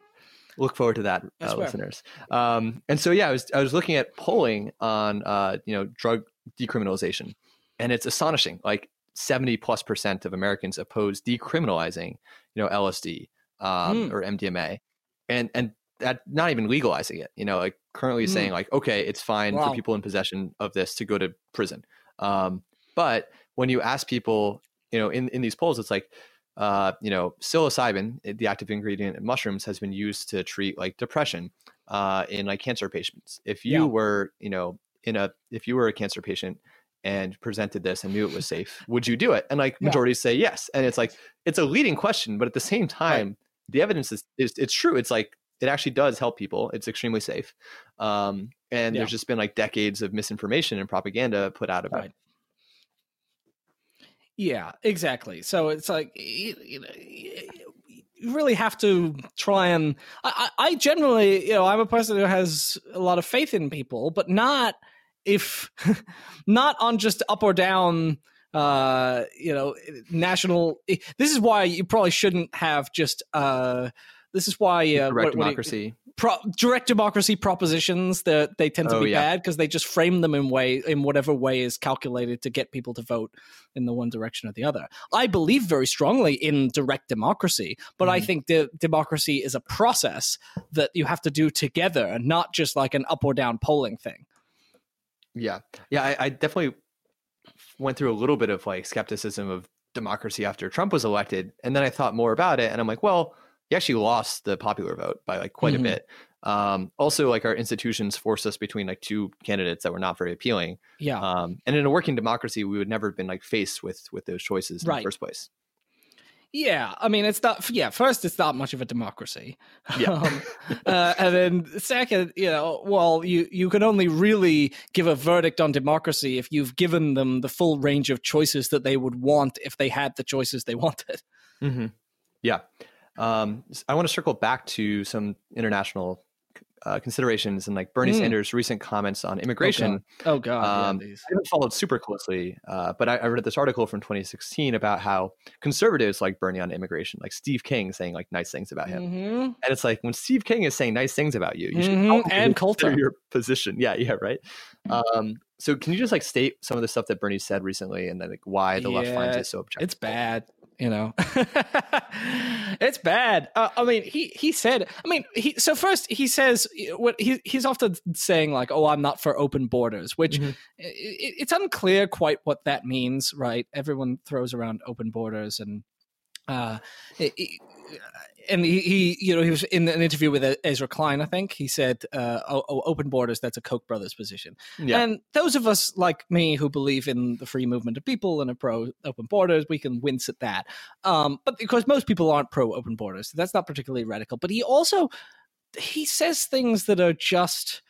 Look forward to that, uh, listeners. Um, and so, yeah, I was I was looking at polling on uh, you know drug decriminalization, and it's astonishing. Like 70 plus percent of Americans oppose decriminalizing, you know, LSD um, Hmm. or MDMA, and and that not even legalizing it. You know, like currently Hmm. saying like, okay, it's fine Wow. for people in possession of this to go to prison. Um, but when you ask people, you know, in in these polls, it's like uh, you know, psilocybin, eh, the active ingredient in mushrooms, has been used to treat like depression uh, in like cancer patients. If you Yeah. were, you know, in a if you were a cancer patient and presented this and knew it was safe, would you do it? And like Yeah. majorities say yes. And it's like it's a leading question, but at the same time, the evidence is, is it's true. It's like it actually does help people. It's extremely safe. Um, and Yeah. there's just been like decades of misinformation and propaganda put out about Right. Yeah, exactly. So it's like you, know, you really have to try and. I, I generally, you know, I'm a person who has a lot of faith in people, but not if not on just up or down. Uh, you know, national. This is why you probably shouldn't have just. Uh, this is why uh, direct what- what democracy. Pro- direct democracy propositions that they tend to Oh, be yeah. bad because they just frame them in way in whatever way is calculated to get people to vote in the one direction or the other. I believe very strongly in direct democracy, but I Mhm. think de- democracy is a process that you have to do together, and not just like an up or down polling thing. Yeah, yeah, I, I definitely went through a little bit of like skepticism of democracy after Trump was elected, and then I thought more about it, and I'm like, well, he actually lost the popular vote by like quite Mhm. a bit. Um, also, like our institutions forced us between like two candidates that were not very appealing, Yeah. um, and in a working democracy, we would never have been like faced with with those choices in Right. the first place. Yeah, I mean, it's not. Yeah, first, it's not much of a democracy. Yeah. Um, uh, and then second, you know, well, you you can only really give a verdict on democracy if you've given them the full range of choices that they would want if they had the choices they wanted. hmm Yeah. Um, I want to circle back to some international uh, considerations and like Bernie Mm. Sanders' recent comments on immigration. Oh God, Um, yeah. I haven't followed super closely, uh, but I, I read this article from 2016 about how conservatives like Bernie on immigration, like Steve King saying like nice things about him. Mhm. And it's like when Steve King is saying nice things about you, you should Mhm, probably and culture your position. Yeah, yeah, right. Um, so can you just like state some of the stuff that Bernie said recently and then like why the left finds it so objectionable? It's bad, you know. it's bad. Uh, I mean, he he said. I mean, he so first he says what he he's often saying like, "Oh, I'm not for open borders," which Mhm. i i- it's unclear quite what that means. Right? Everyone throws around open borders and. Uh, it- it- and he, he, you know, he was in an interview with Ezra Klein. I think he said, uh, oh, oh, "Open borders. That's a Koch brothers position." Yeah. And those of us like me who believe in the free movement of people and are pro open borders, we can wince at that. Um, but because most people aren't pro open borders, so that's not particularly radical. But he also he says things that are just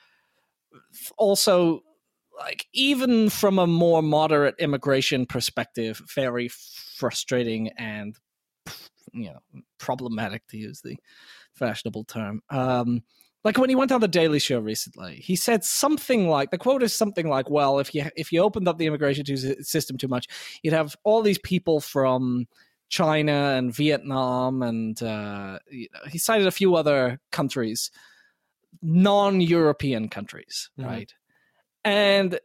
also like even from a more moderate immigration perspective, very frustrating and you know problematic to use the fashionable term. Um, like when he went on the Daily Show recently, he said something like the quote is something like, "Well, if you if you opened up the immigration system too much, you'd have all these people from China and Vietnam and uh, you know, he cited a few other countries, non-European countries, Mhm. right? And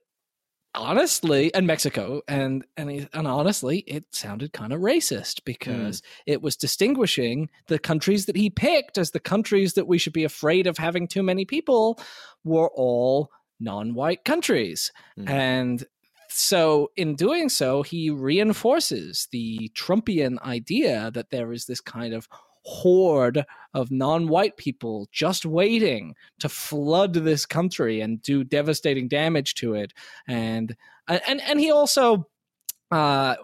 honestly, and Mexico, and and he- and honestly, it sounded kind of racist because it was distinguishing the countries that he picked as the countries that we should be afraid of having too many people were all non-white countries, Mm. and so in doing so, he reinforces the Trumpian idea that there is this kind of horde of non-white people just waiting to flood this country and do devastating damage to it. And and and he also uh,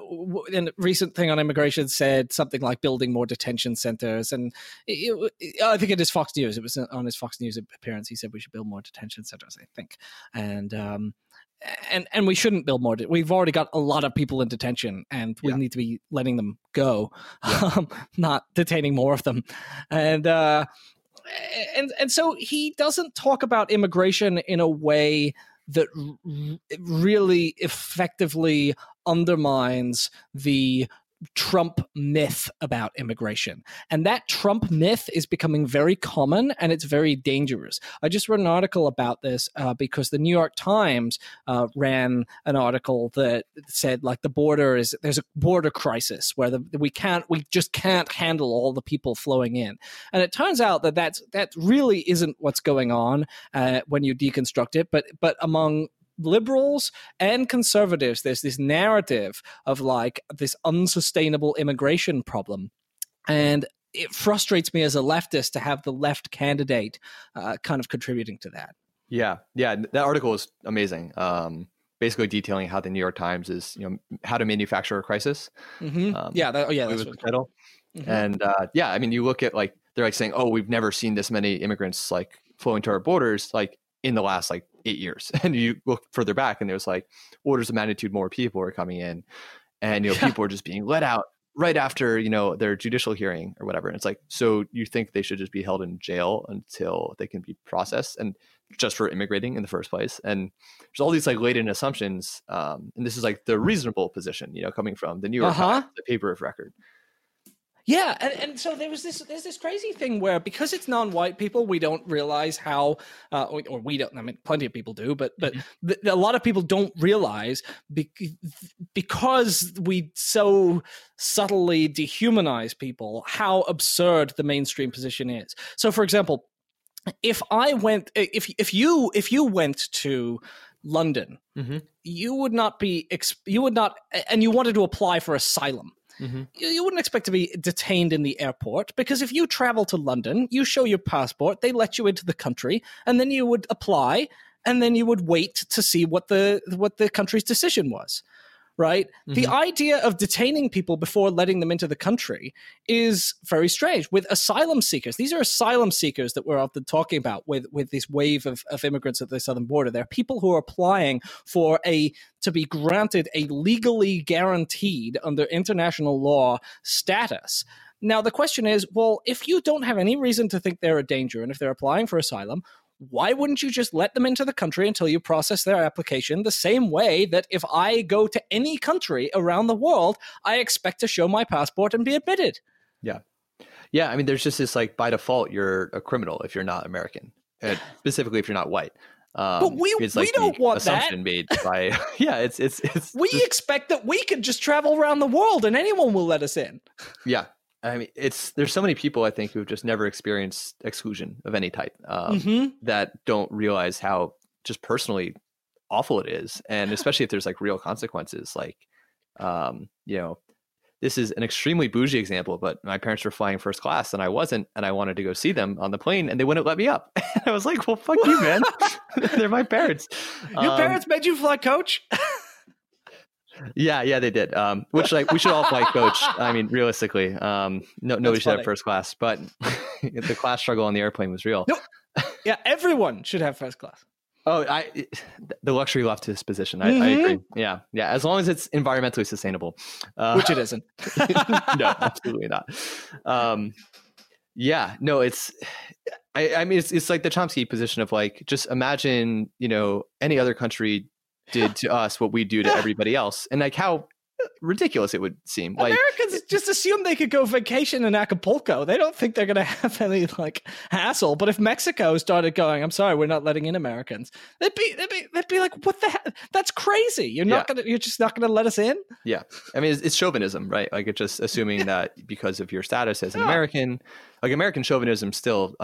in a recent thing on immigration said something like building more detention centers. And it, i think it is fox news. It was on his fox news appearance. He said we should build more detention centers i think. And um and and we shouldn't build more. We've already got a lot of people in detention, and we Yeah. need to be letting them go, Yeah. um, not detaining more of them. And uh, and and so he doesn't talk about immigration in a way that r- really effectively undermines the Trump myth about immigration. And that Trump myth is becoming very common and it's very dangerous. I just read an article about this uh, because the New York Times uh, ran an article that said like the border is there's a border crisis where the, we can't we just can't handle all the people flowing in. And it turns out that that's that really isn't what's going on uh, when you deconstruct it, but but among liberals and conservatives there's this narrative of like this unsustainable immigration problem and it frustrates me as a leftist to have the left candidate uh, kind of contributing to that Yeah, yeah, that article is amazing. Um, basically detailing how the New York Times is, you know, how to manufacture a crisis. mm-hmm. Um, yeah that, oh yeah was that's the what, title. Mhm. And uh, yeah, I mean, you look at like they're like saying, "Oh, we've never seen this many immigrants like flowing to our borders like in the last like eight years." And you look further back, and there's like orders of magnitude more people are coming in, and you know Yeah. people are just being let out right after you know their judicial hearing or whatever. And it's like, so you think they should just be held in jail until they can be processed and just for immigrating in the first place? And there's all these like latent assumptions, um, and this is like the reasonable position, you know, coming from the New York Uh-huh. Times, the paper of record. Yeah, and, and so there was this there's this crazy thing where because it's non-white people, we don't realize how, uh, or, or we don't. I mean, plenty of people do, but but Mm-hmm. th- a lot of people don't realize be- because we so subtly dehumanize people how absurd the mainstream position is. So, for example, if I went, if if you if you went to London, Mhm. you would not be you would not, and you wanted to apply for asylum Mhm. you you wouldn't expect to be detained in the airport because if you travel to London, you show your passport, they let you into the country, and then you would apply, and then you would wait to see what the what the country's decision was. Right? The mm-hmm. idea of detaining people before letting them into the country is very strange. With asylum seekers, these are asylum seekers that we're often talking about with, with this wave of, of immigrants at the southern border. There are people who are applying for a to be granted a legally guaranteed under international law status. Now the question is, well, if you don't have any reason to think they're a danger and if they're applying for asylum, why wouldn't you just let them into the country until you process their application the same way that if I go to any country around the world, I expect to show my passport and be admitted? Yeah, Yeah. I mean, there's just this like by default, you're a criminal if you're not American, and specifically if you're not white. Um, But we- it's we like the don't want that. assumption made by yeah, it's it's it's We just- expect that we could just travel around the world and anyone will let us in. yeah. I mean, it's there's so many people I think who've just never experienced exclusion of any type um, Mhm. that don't realize how just personally awful it is, and especially if there's like real consequences. Like, um, you know, this is an extremely bougie example, but my parents were flying first class and I wasn't, and I wanted to go see them on the plane, and they wouldn't let me up. I was like, "Well, fuck you, man! They're my parents." Your Um, parents made you fly coach? Yeah, yeah, they did. Um, which like we should all fly coach. I mean, realistically, um, no, nobody should funny. have first class, but the class struggle on the airplane was real. No. yeah, everyone should have first class. Oh, I the luxury left to this position. I, I Mhm. agree. Yeah, yeah. As long as it's environmentally sustainable, uh, Which it isn't. no, absolutely not. Um, yeah, no, it's. I, I mean, it's it's like the Chomsky position of like, just imagine, you know, any other country did to us what we do to everybody else, and like how ridiculous it would seem. Like, Americans just assume they could go vacation in Acapulco. They don't think they're going to have any like hassle. But if Mexico started going, I'm sorry, we're not letting in Americans, they'd be they'd be, they'd be like, what the hell? That's crazy. You're not gonna you're just not going to let us in. Yeah, I mean, it's, it's chauvinism, right? Like it's just assuming that because of your status as an Yeah. American, like American chauvinism still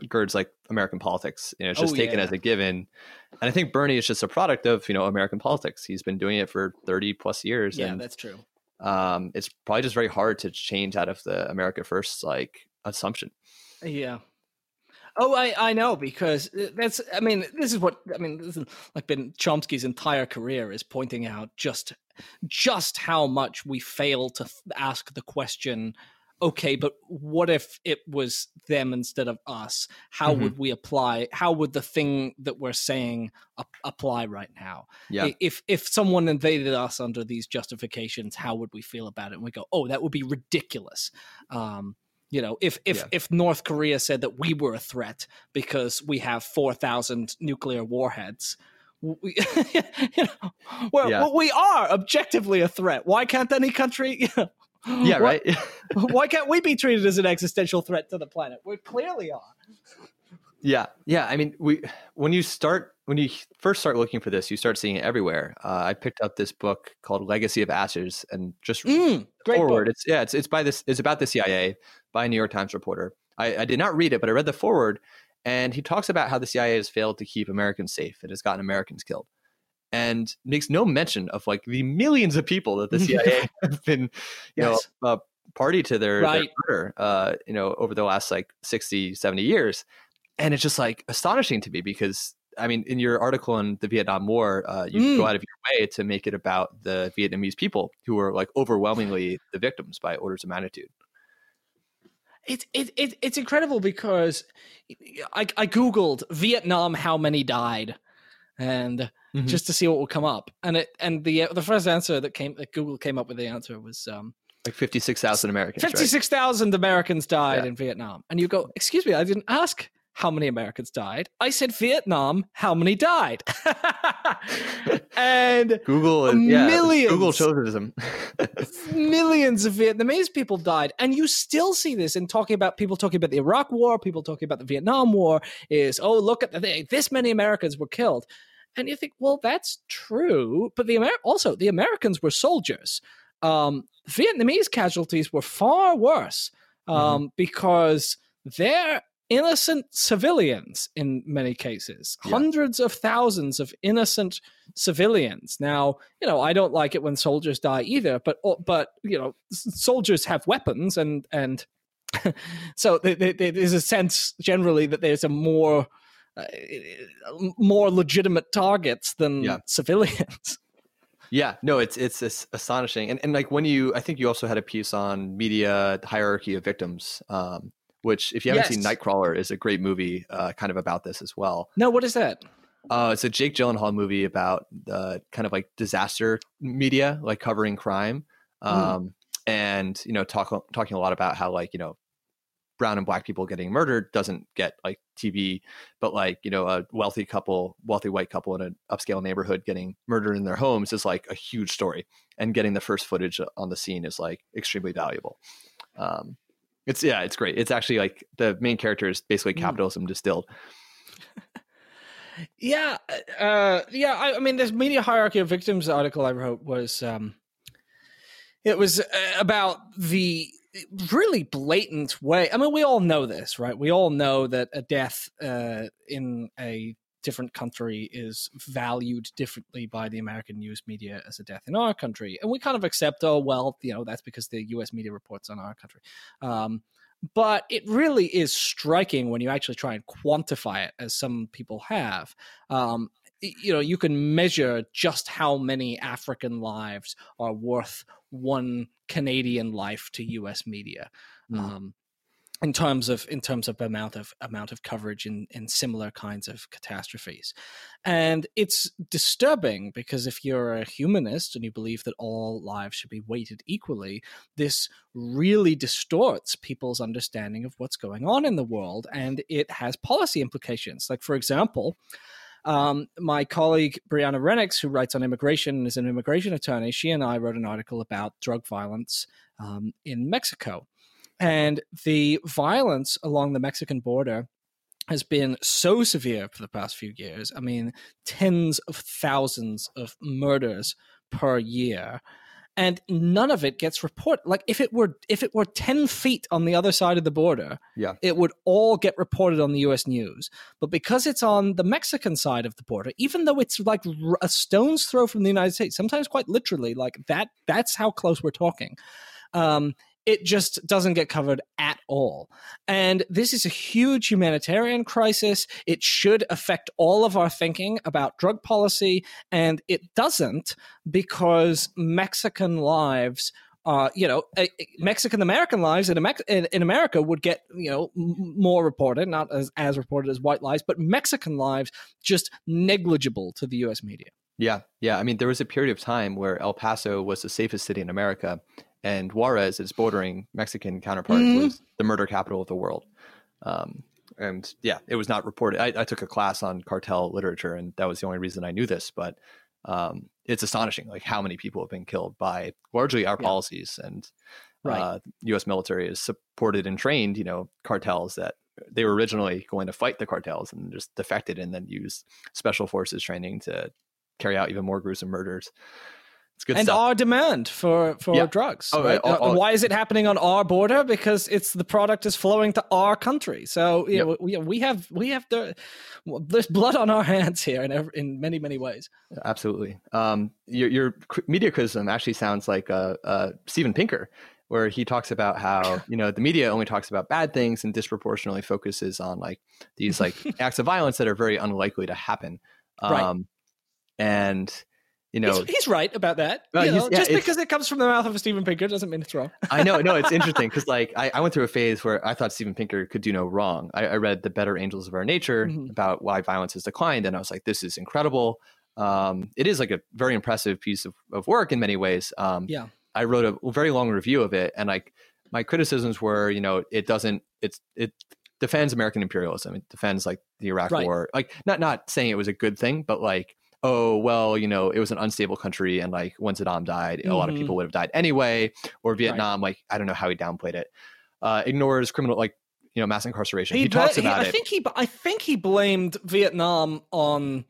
undergirds like American politics. You know, it's Oh, just taken yeah. as a given. And I think Bernie is just a product of you know American politics. He's been doing it for thirty plus years, Yeah, and that's true. um, it's probably just very hard to change out of the America First like assumption. Yeah. Oh, I, I know because that's I mean this is what I mean this is like been Chomsky's entire career is pointing out just just how much we fail to th- ask the question okay but what if it was them instead of us how Mhm. would we apply how would the thing that we're saying ap- apply right now Yeah, if if someone invaded us under these justifications how would we feel about it and we go oh that would be ridiculous um you know if if Yeah. if north korea said that we were a threat because we have 4000 nuclear warheads we, you know, well, Yeah. well, we are objectively a threat. Why can't any country? yeah, right. Why can't we be treated as an existential threat to the planet? We clearly are. Yeah, yeah. I mean, we when you start when you first start looking for this, you start seeing it everywhere. Uh, I picked up this book called Legacy of Ashes, and just Mm, forward. book. It's yeah, it's it's by this. It's about the CIA by a New York Times reporter. I, I did not read it, but I read the forward, and he talks about how the CIA has failed to keep Americans safe and has gotten Americans killed, and makes no mention of like the millions of people that the CIA have been, you Yes. know, uh, party to their, their murder, uh, you know, over the last like 60, 70 years. And it's just like astonishing to me because I mean, in your article on the Vietnam War, uh, you Mm. go out of your way to make it about the Vietnamese people who were like overwhelmingly the victims by orders of magnitude. It's it, it it's incredible because I I googled Vietnam how many died, and Mhm. just to see what will come up, and it and the the first answer that came that Google came up with the answer was um Like 56,000 Americans. right? fifty six thousand Americans died Yeah. in Vietnam, and you go excuse me I didn't ask how many Americans died I said Vietnam how many died, and Google is yeah, Millions. Google chauvinism. millions of Vietnamese people died, and you still see this in talking about people talking about the Iraq War, people talking about the Vietnam War. Is oh look at the this many Americans were killed, and you think, well, that's true, but the Amer- also the Americans were soldiers. Um, Vietnamese casualties were far worse um, mm-hmm. because they're innocent civilians in many cases yeah. hundreds of thousands of innocent civilians now you know i don't like it when soldiers die either but but you know soldiers have weapons and and so there's a sense generally that there's a more uh, more legitimate targets than yeah. civilians yeah, no, it's it's, it's astonishing, and and like when you, I think you also had a piece on media hierarchy of victims, um, which if you haven't yes. seen Nightcrawler is a great movie, uh, kind of about this as well. No, what is that? Uh, it's a Jake Gyllenhaal movie about the kind of like disaster media, like covering crime, hmm. um, mm. and you know, talk, talking a lot about how like you know brown and black people getting murdered doesn't get like TV, but like, you know, a wealthy couple, wealthy white couple in an upscale neighborhood getting murdered in their homes is like a huge story. And getting the first footage on the scene is like extremely valuable. Um, it's, yeah, it's great. It's actually like the main character is basically hmm. capitalism mm. distilled. yeah. Uh, yeah. I, I, mean, this media hierarchy of victims article I wrote was, um, it was uh, about the really blatant way. I mean, we all know this, right? We all know that a death uh, in a different country is valued differently by the American news media as a death in our country, and we kind of accept, oh well, you know, that's because the U.S. media reports on our country. Um, but it really is striking when you actually try and quantify it, as some people have. Um, you know, you can measure just how many African lives are worth one Canadian life to U.S. media. Mm. Um, in terms of in terms of amount of amount of coverage in, in similar kinds of catastrophes and it's disturbing because if you're a humanist and you believe that all lives should be weighted equally this really distorts people's understanding of what's going on in the world and it has policy implications like for example um, my colleague Brianna Rennix, who writes on immigration and is an immigration attorney, she and I wrote an article about drug violence um, in Mexico. And the violence along the Mexican border has been so severe for the past few years. I mean, tens of thousands of murders per year and none of it gets reported. Like if it were if it were ten feet on the other side of the border, yeah, it would all get reported on the U.S. news. But because it's on the Mexican side of the border, even though it's like a stone's throw from the United States, sometimes quite literally, like that. That's how close we're talking. Um, it just doesn't get covered at all. And this is a huge humanitarian crisis. It should affect all of our thinking about drug policy, and it doesn't because Mexican lives. Uh, you know, Mexican American lives in, in, in, America would get you know more reported, not as as reported as white lives, but Mexican lives just negligible to the U.S. media. Yeah, yeah. I mean, there was a period of time where El Paso was the safest city in America, and Juarez, its bordering Mexican counterpart, mm-hmm. was the murder capital of the world. Um, and yeah, it was not reported. I, I, took a class on cartel literature, and that was the only reason I knew this. But um, it's astonishing, like how many people have been killed by largely our yeah. policies. And right. uh, U.S. military has supported and trained, you know, cartels that they were originally going to fight the cartels and just defected, and then use special forces training to carry out even more gruesome murders. It's good and stuff. our demand for for yeah. drugs. Oh, right? all, all, Why is it happening on our border? Because it's the product is flowing to our country. So you yep. we, we have we have the there's blood on our hands here in every, in many many ways. Absolutely. Um, your, your media criticism actually sounds like uh, uh, Steven Pinker, where he talks about how you know the media only talks about bad things and disproportionately focuses on like these like acts of violence that are very unlikely to happen. Um, right. And you know, he's, he's right about that. Well, you know, yeah, just because it comes from the mouth of a Steven Pinker doesn't mean it's wrong. I know, no, it's interesting because like I, I, went through a phase where I thought Steven Pinker could do no wrong. I, I read The Better Angels of Our Nature mm-hmm. about why violence has declined, and I was like, this is incredible. Um, it is like a very impressive piece of, of work in many ways. Um, yeah, I wrote a very long review of it, and like my criticisms were, you know, it doesn't, it's it defends American imperialism, it defends like the Iraq right. War, like not not saying it was a good thing, but like oh well, you know, it was an unstable country, and like when Saddam died, a lot of Mhm. people would have died anyway. Or Vietnam, like I don't know how he downplayed it. Uh, ignores criminal like you know mass incarceration. He, talks bla- about I it. think he, I think he blamed Vietnam on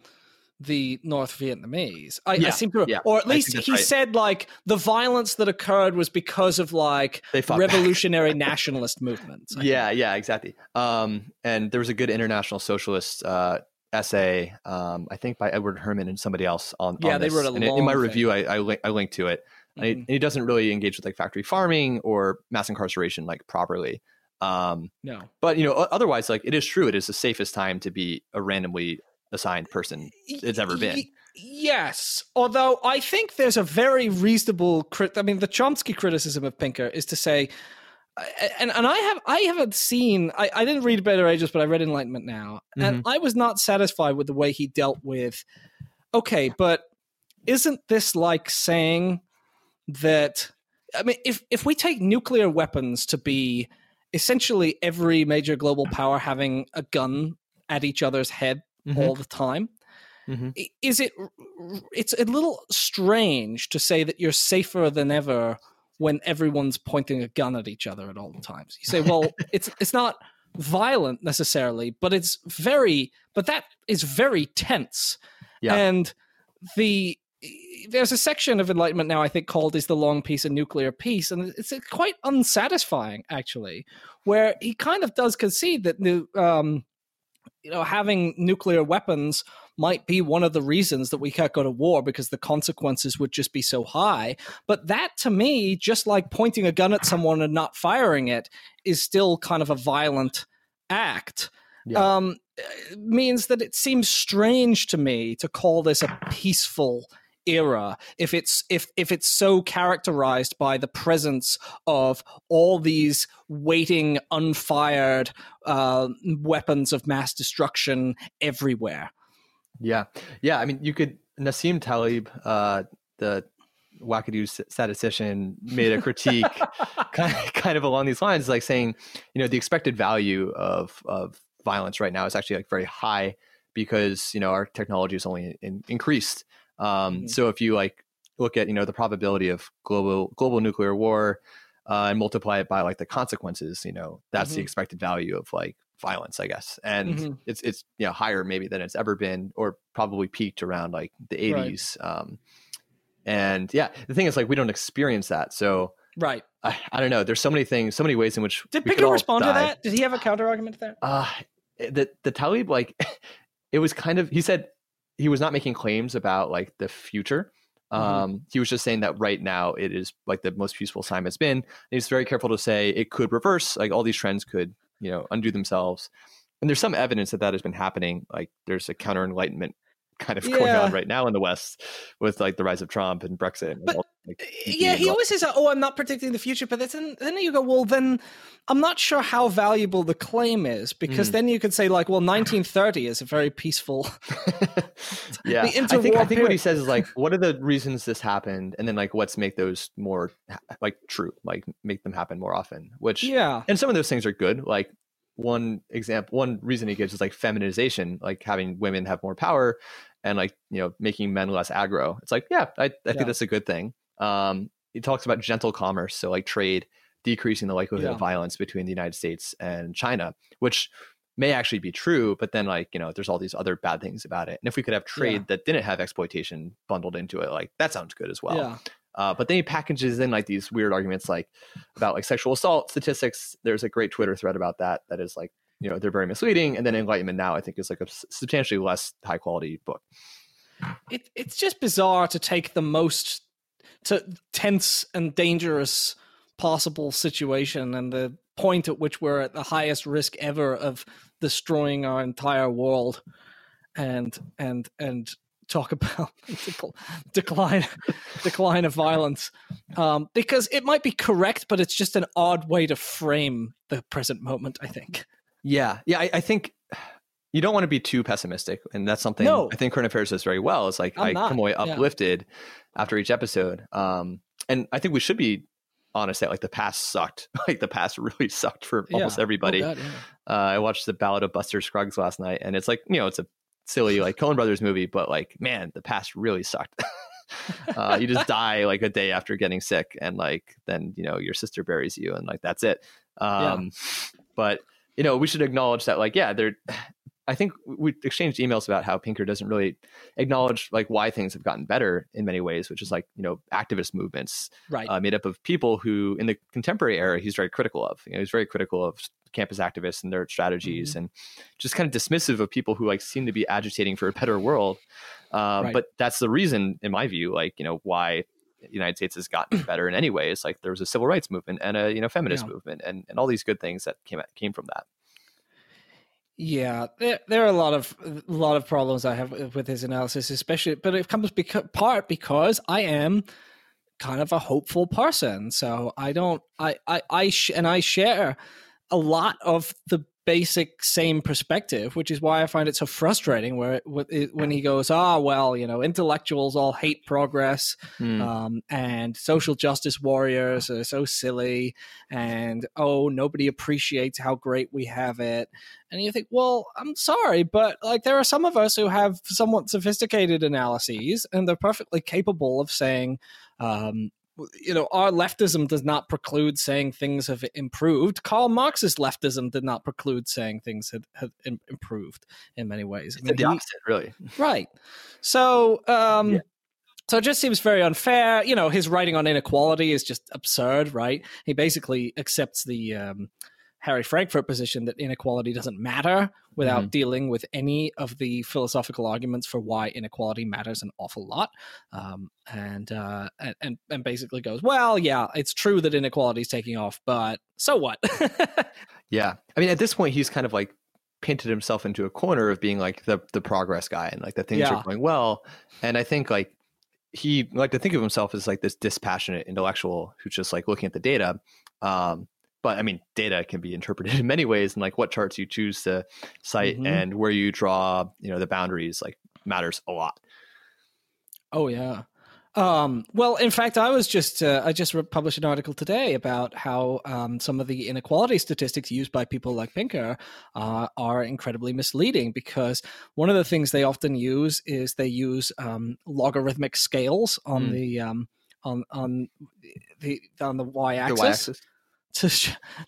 the North Vietnamese. I, I seem to, yeah, or at least he right. said like the violence that occurred was because of like revolutionary nationalist movements. I yeah yeah exactly um and there was a good international socialist uh essay um i think by edward herman and somebody else on Yeah, on they this. wrote a and in- in my long review i I, link, I linked to it and, he, Mhm. and he doesn't really engage with like factory farming or mass incarceration like properly um No. but you know otherwise like it is true it is the safest time to be a randomly assigned person it's ever been Y- Yes, although I think there's a very reasonable. Crit- I mean, the Chomsky criticism of Pinker is to say, and and I have I haven't seen. I, I didn't read Better Ages, but I read Enlightenment now, and I was not satisfied with the way he dealt with. Okay, but isn't this like saying that? I mean, if if we take nuclear weapons to be essentially every major global power having a gun at each other's head Mhm. all the time Mhm. is it it's a little strange to say that you're safer than ever when everyone's pointing a gun at each other at all times. You say well it's it's not violent necessarily but it's very but that is very tense. Yeah. and the there's a section of enlightenment now i think called is the long peace and nuclear peace? And it's quite unsatisfying actually where he kind of does concede that the um you know having nuclear weapons might be one of the reasons that we can't go to war because the consequences would just be so high. But that to me just like pointing a gun at someone and not firing it is still kind of a violent act. Yeah. um, means that it seems strange to me to call this a peaceful era if it's if if it's so characterized by the presence of all these waiting unfired uh, weapons of mass destruction everywhere Yeah, yeah. I mean, you could Nassim Taleb, uh, the wackadoo statistician, made a critique kind of, kind of along these lines, like saying, you know, the expected value of of violence right now is actually like very high because you know our technology is only in, increased. Um, Mhm. So if you like look at you know the probability of global global nuclear war uh, and multiply it by like the consequences, you know, that's the Mhm. expected value of like violence, I guess. And Mhm. it's it's you know higher maybe than it's ever been, or probably peaked around like the Right. 80s. Um, and yeah, the thing is like we don't experience that, so right I, I don't know. There's so many things, so many ways in which did we could Pinker all respond to that did he have a counter argument to that Uh, the the Taleb like it was kind of he said he was not making claims about like the future. Um, Mhm. he was just saying that right now it is like the most peaceful time it's been. And he's very careful to say it could reverse. Like all these trends could you know undo themselves. And there's some evidence that that has been happening. Like there's a counter enlightenment kind of going on right now in the West with like the rise of Trump and Brexit. And But- all, like, yeah, he always says, "Oh, I'm not predicting the future," but then then you go, "Well, then I'm not sure how valuable the claim is," because Mm. then you could say, like, "Well, 1930 is a very peaceful." yeah, I think I think what he says is like, what are the reasons this happened, and then like, let's make those more like true, like make them happen more often. Which yeah, and some of those things are good. Like one example, one reason he gives is like feminization, like having women have more power, and like you know making men less aggro. It's like yeah, I, I Yeah. think that's a good thing. Um, he talks about gentle commerce, so like trade decreasing the likelihood Yeah. of violence between the United States and China, which may actually be true, but then like, you know, there's all these other bad things about it. And if we could have trade Yeah. that didn't have exploitation bundled into it, like that sounds good as well. yeah, Uh, but then he packages in like these weird arguments like about like sexual assault statistics. There's a great Twitter thread about that that is like, you know, they're very misleading. And then Enlightenment Now, I think, is like a substantially less high quality book. it, it's just bizarre to take the most to tense and dangerous possible situation and the point at which we're at the highest risk ever of destroying our entire world and and and talk about decline decline of violence um, because it might be correct but it's just an odd way to frame the present moment i think Yeah. Yeah. I, I think you don't want to be too pessimistic. And that's something No. I think Current Affairs does very well. Is like I'm I not, come away yeah. uplifted after each episode. Um, and I think we should be honest that like the past sucked. like the past really sucked for almost everybody. Oh, God, yeah. Uh, I watched the Ballad of Buster Scruggs last night, and it's like you know it's a silly like Coen Brothers movie, but like man, the past really sucked. uh, you just die like a day after getting sick, and like then you know your sister buries you, and like that's it. Um, yeah. But you know we should acknowledge that like yeah, there I think we exchanged emails about how Pinker doesn't really acknowledge like why things have gotten better in many ways, which is like you know activist movements, right? Uh, made up of people who, in the contemporary era, he's very critical of. You know, he's very critical of campus activists and their strategies, mm-hmm. and just kind of dismissive of people who like seem to be agitating for a better world. Um, right. But that's the reason, in my view, like you know why the United States has gotten better in any ways. Like there was a civil rights movement and a you know feminist yeah. movement and, and all these good things that came came from that. Yeah, there, there are a lot of a lot of problems I have with his analysis, especially, but it comes beca- part because I am kind of a hopeful person. So I don't, I, I, I, sh- and I share a lot of the basic same perspective, which is why I find it so frustrating. Where it, when he goes, ah, well, you know, intellectuals all hate progress, mm. um, and social justice warriors are so silly, and oh, nobody appreciates how great we have it. And you think, well, I'm sorry, but like there are some of us who have somewhat sophisticated analyses, and they're perfectly capable of saying, um, you know, our leftism does not preclude saying things have improved. Karl Marx's leftism did not preclude saying things had, had improved in many ways. I mean, the opposite, really. Right. So, um, yeah. so it just seems very unfair. You know, his writing on inequality is just absurd, right? He basically accepts the um, Harry Frankfurt position that inequality doesn't matter without mm-hmm. dealing with any of the philosophical arguments for why inequality matters an awful lot, um, and, uh, and and basically goes, well, yeah, it's true that inequality is taking off, but so what? yeah, I mean, at this point, he's kind of like painted himself into a corner of being like the the progress guy and like that things yeah. are going well, and I think like he like to think of himself as like this dispassionate intellectual who's just like looking at the data um, but I mean, data can be interpreted in many ways, and like what charts you choose to cite mm-hmm. and where you draw, you know, the boundaries like matters a lot. Oh yeah. Um, well, in fact, I was just uh, I just published an article today about how um, some of the inequality statistics used by people like Pinker uh, are incredibly misleading because one of the things they often use is they use um, logarithmic scales on mm. the um, on on the on the y-axis. The y-axis to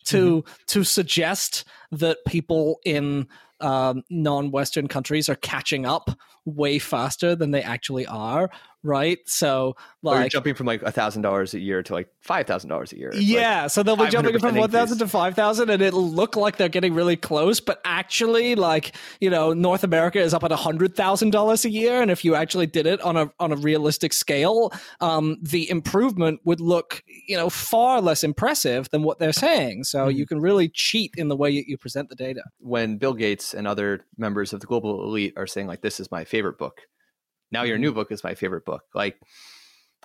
to mm-hmm. to suggest that people in um, non-Western countries are catching up way faster than they actually are, right? So like jumping from like a thousand dollars a year to like five thousand dollars a year. yeah, like so they'll be jumping from one thousand to five thousand, and it'll look like they're getting really close, but actually, like you know, North America is up at a hundred thousand dollars a year, and if you actually did it on a on a realistic scale, um, the improvement would look you know far less impressive than what they're saying. So mm-hmm. you can really cheat in the way you present the data. When Bill Gates and other members of the global elite are saying like, "This is my favorite book," now your new mm-hmm. book is my favorite book. Like,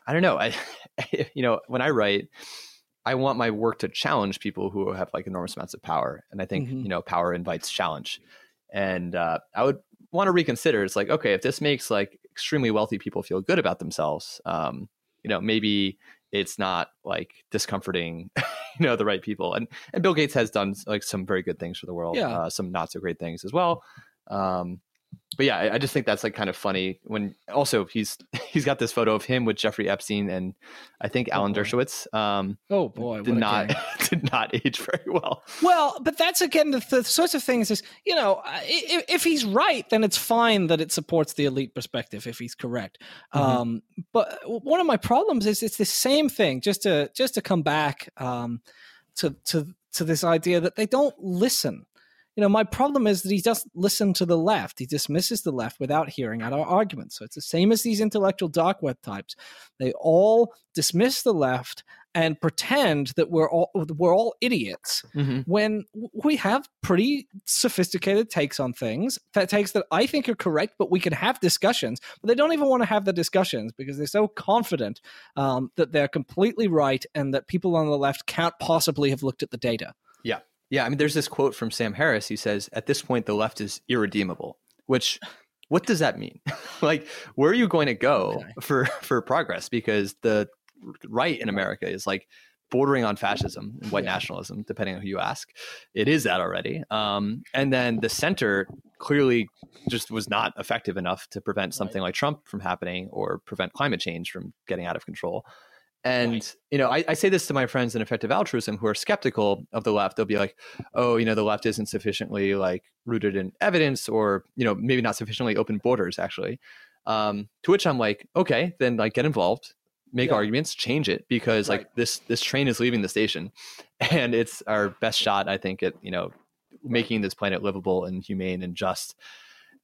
I don't know. I, you know, when I write, I want my work to challenge people who have like enormous amounts of power, and I think mm-hmm. you know, power invites challenge. And uh, I would want to reconsider. It's like, okay, if this makes like extremely wealthy people feel good about themselves, um, you know, maybe it's not like discomforting, you know, the right people. And and Bill Gates has done like some very good things for the world, yeah. uh, some not so great things as well. Um, but yeah, I, I, just think that's like kind of funny when also he's he's got this photo of him with Jeffrey Epstein and I think Alan oh Dershowitz. Um, oh boy, did not did not age very well. Well, but that's again the, the sorts of things is you know if, if, he's right, then it's fine that it supports the elite perspective if he's correct. Mm-hmm. Um, but one of my problems is it's the same thing. Just to just to come back um, to to to this idea that they don't listen you know, my problem is that he doesn't listen to the left. He dismisses the left without hearing out our arguments. So it's the same as these intellectual dark web types. They all dismiss the left and pretend that we're all we're all idiots mm-hmm. when we have pretty sophisticated takes on things that takes that I think are correct, but we can have discussions. But they don't even want to have the discussions because they're so confident um, that they're completely right and that people on the left can't possibly have looked at the data. Yeah, yeah, I mean, there's this quote from Sam Harris. He says, "At this point, the left is irredeemable." Which, what does that mean? like, where are you going to go okay. for for progress? Because the right in America is like bordering on fascism and white yeah. nationalism, depending on who you ask. It is that already. Um, and then the center clearly just was not effective enough to prevent something right. like Trump from happening or prevent climate change from getting out of control. And right. you know, I, I, say this to my friends in effective altruism who are skeptical of the left. They'll be like, "Oh, you know, the left isn't sufficiently like rooted in evidence, or you know, maybe not sufficiently open borders." Actually, um, to which I'm like, "Okay, then like get involved, make yeah. arguments, change it, because right. like this this train is leaving the station, and it's our best shot, I think, at you know, making this planet livable and humane and just."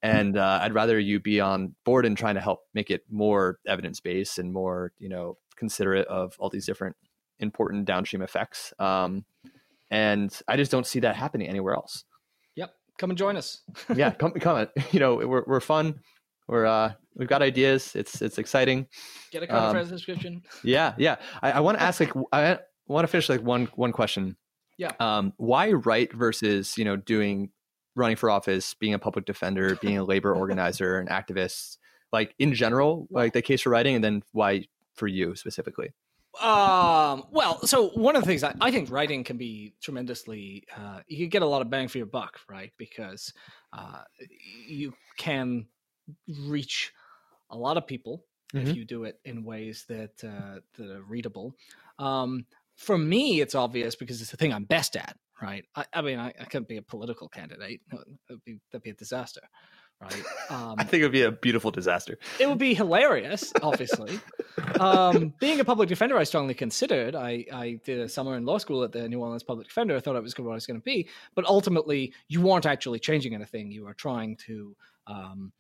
and uh, I'd rather you be on board and trying to help make it more evidence based and more, you know, considerate of all these different important downstream effects. Um, and I just don't see that happening anywhere else. Yep, come and join us. yeah, come, come. You know, we're we're fun. We're uh, we've got ideas. It's it's exciting. Get a conference um, subscription. Yeah, yeah. I, I want to ask like I want to finish like one one question. Yeah. Um, why write versus you know doing running for office, being a public defender, being a labor organizer, an activist, like in general, like the case for writing, and then why for you specifically? Um, well, so one of the things I, I think writing can be tremendously, uh, you get a lot of bang for your buck, right? Because uh, you can reach a lot of people mm-hmm. if you do it in ways that uh, that are readable. Um, for me, it's obvious because it's the thing I'm best at, right? I, I mean, I, I couldn't be a political candidate; that'd be, that'd be a disaster right? Um, I think it would be a beautiful disaster. It would be hilarious, obviously. um, being a public defender, I strongly considered. I, I did a summer in law school at the New Orleans Public Defender. I thought it was what I was going to be, but ultimately, you weren't actually changing anything. You are trying to um,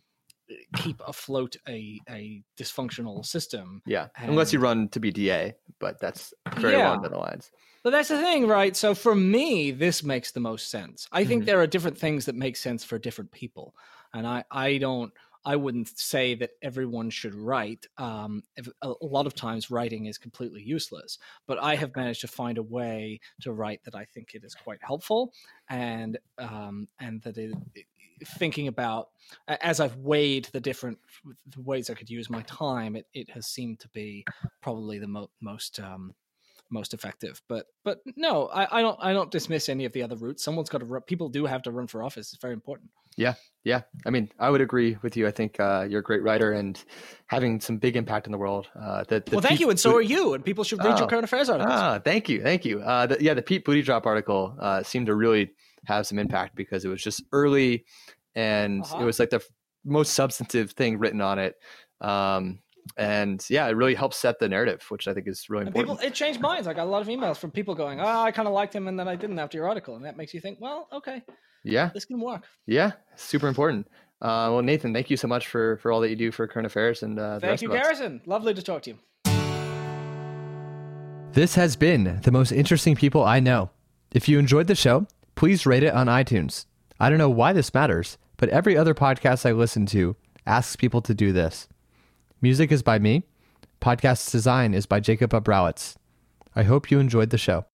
keep afloat a, a dysfunctional system. Yeah, and, unless you run to be DA, but that's very yeah. along the lines. But that's the thing, right? So for me, this makes the most sense. I think mm-hmm. there are different things that make sense for different people and I I don't I wouldn't say that everyone should write. Um, a, lot of times, writing is completely useless. But I have managed to find a way to write that I think it is quite helpful, and um, and that it, it, thinking about as I've weighed the different the ways I could use my time, it, it has seemed to be probably the mo- most um, most effective. But but no, I, I don't I don't dismiss any of the other routes. Someone's got to run, people do have to run for office. It's very important. Yeah, yeah. I mean, I would agree with you. I think uh, you're a great writer and having some big impact in the world. Uh, the, the well, thank Pete you, and so are you. And people should read oh, your current affairs articles. Ah, thank you, thank you. Uh, the, yeah, the Pete Buttigieg article uh, seemed to really have some impact because it was just early, and uh-huh. it was like the f- most substantive thing written on it. Um, and yeah, it really helps set the narrative, which I think is really important. People, it changed minds. I got a lot of emails from people going, "Oh, I kind of liked him, and then I didn't after your article," and that makes you think, "Well, okay, yeah, this can work." Yeah, super important. Uh, well, Nathan, thank you so much for for all that you do for current affairs and uh, thank you, Garrison. Lovely to talk to you. This has been the most interesting people I know. If you enjoyed the show, please rate it on iTunes. I don't know why this matters, but every other podcast I listen to asks people to do this. Music is by me. Podcast design is by Jacob Abrowitz. I hope you enjoyed the show.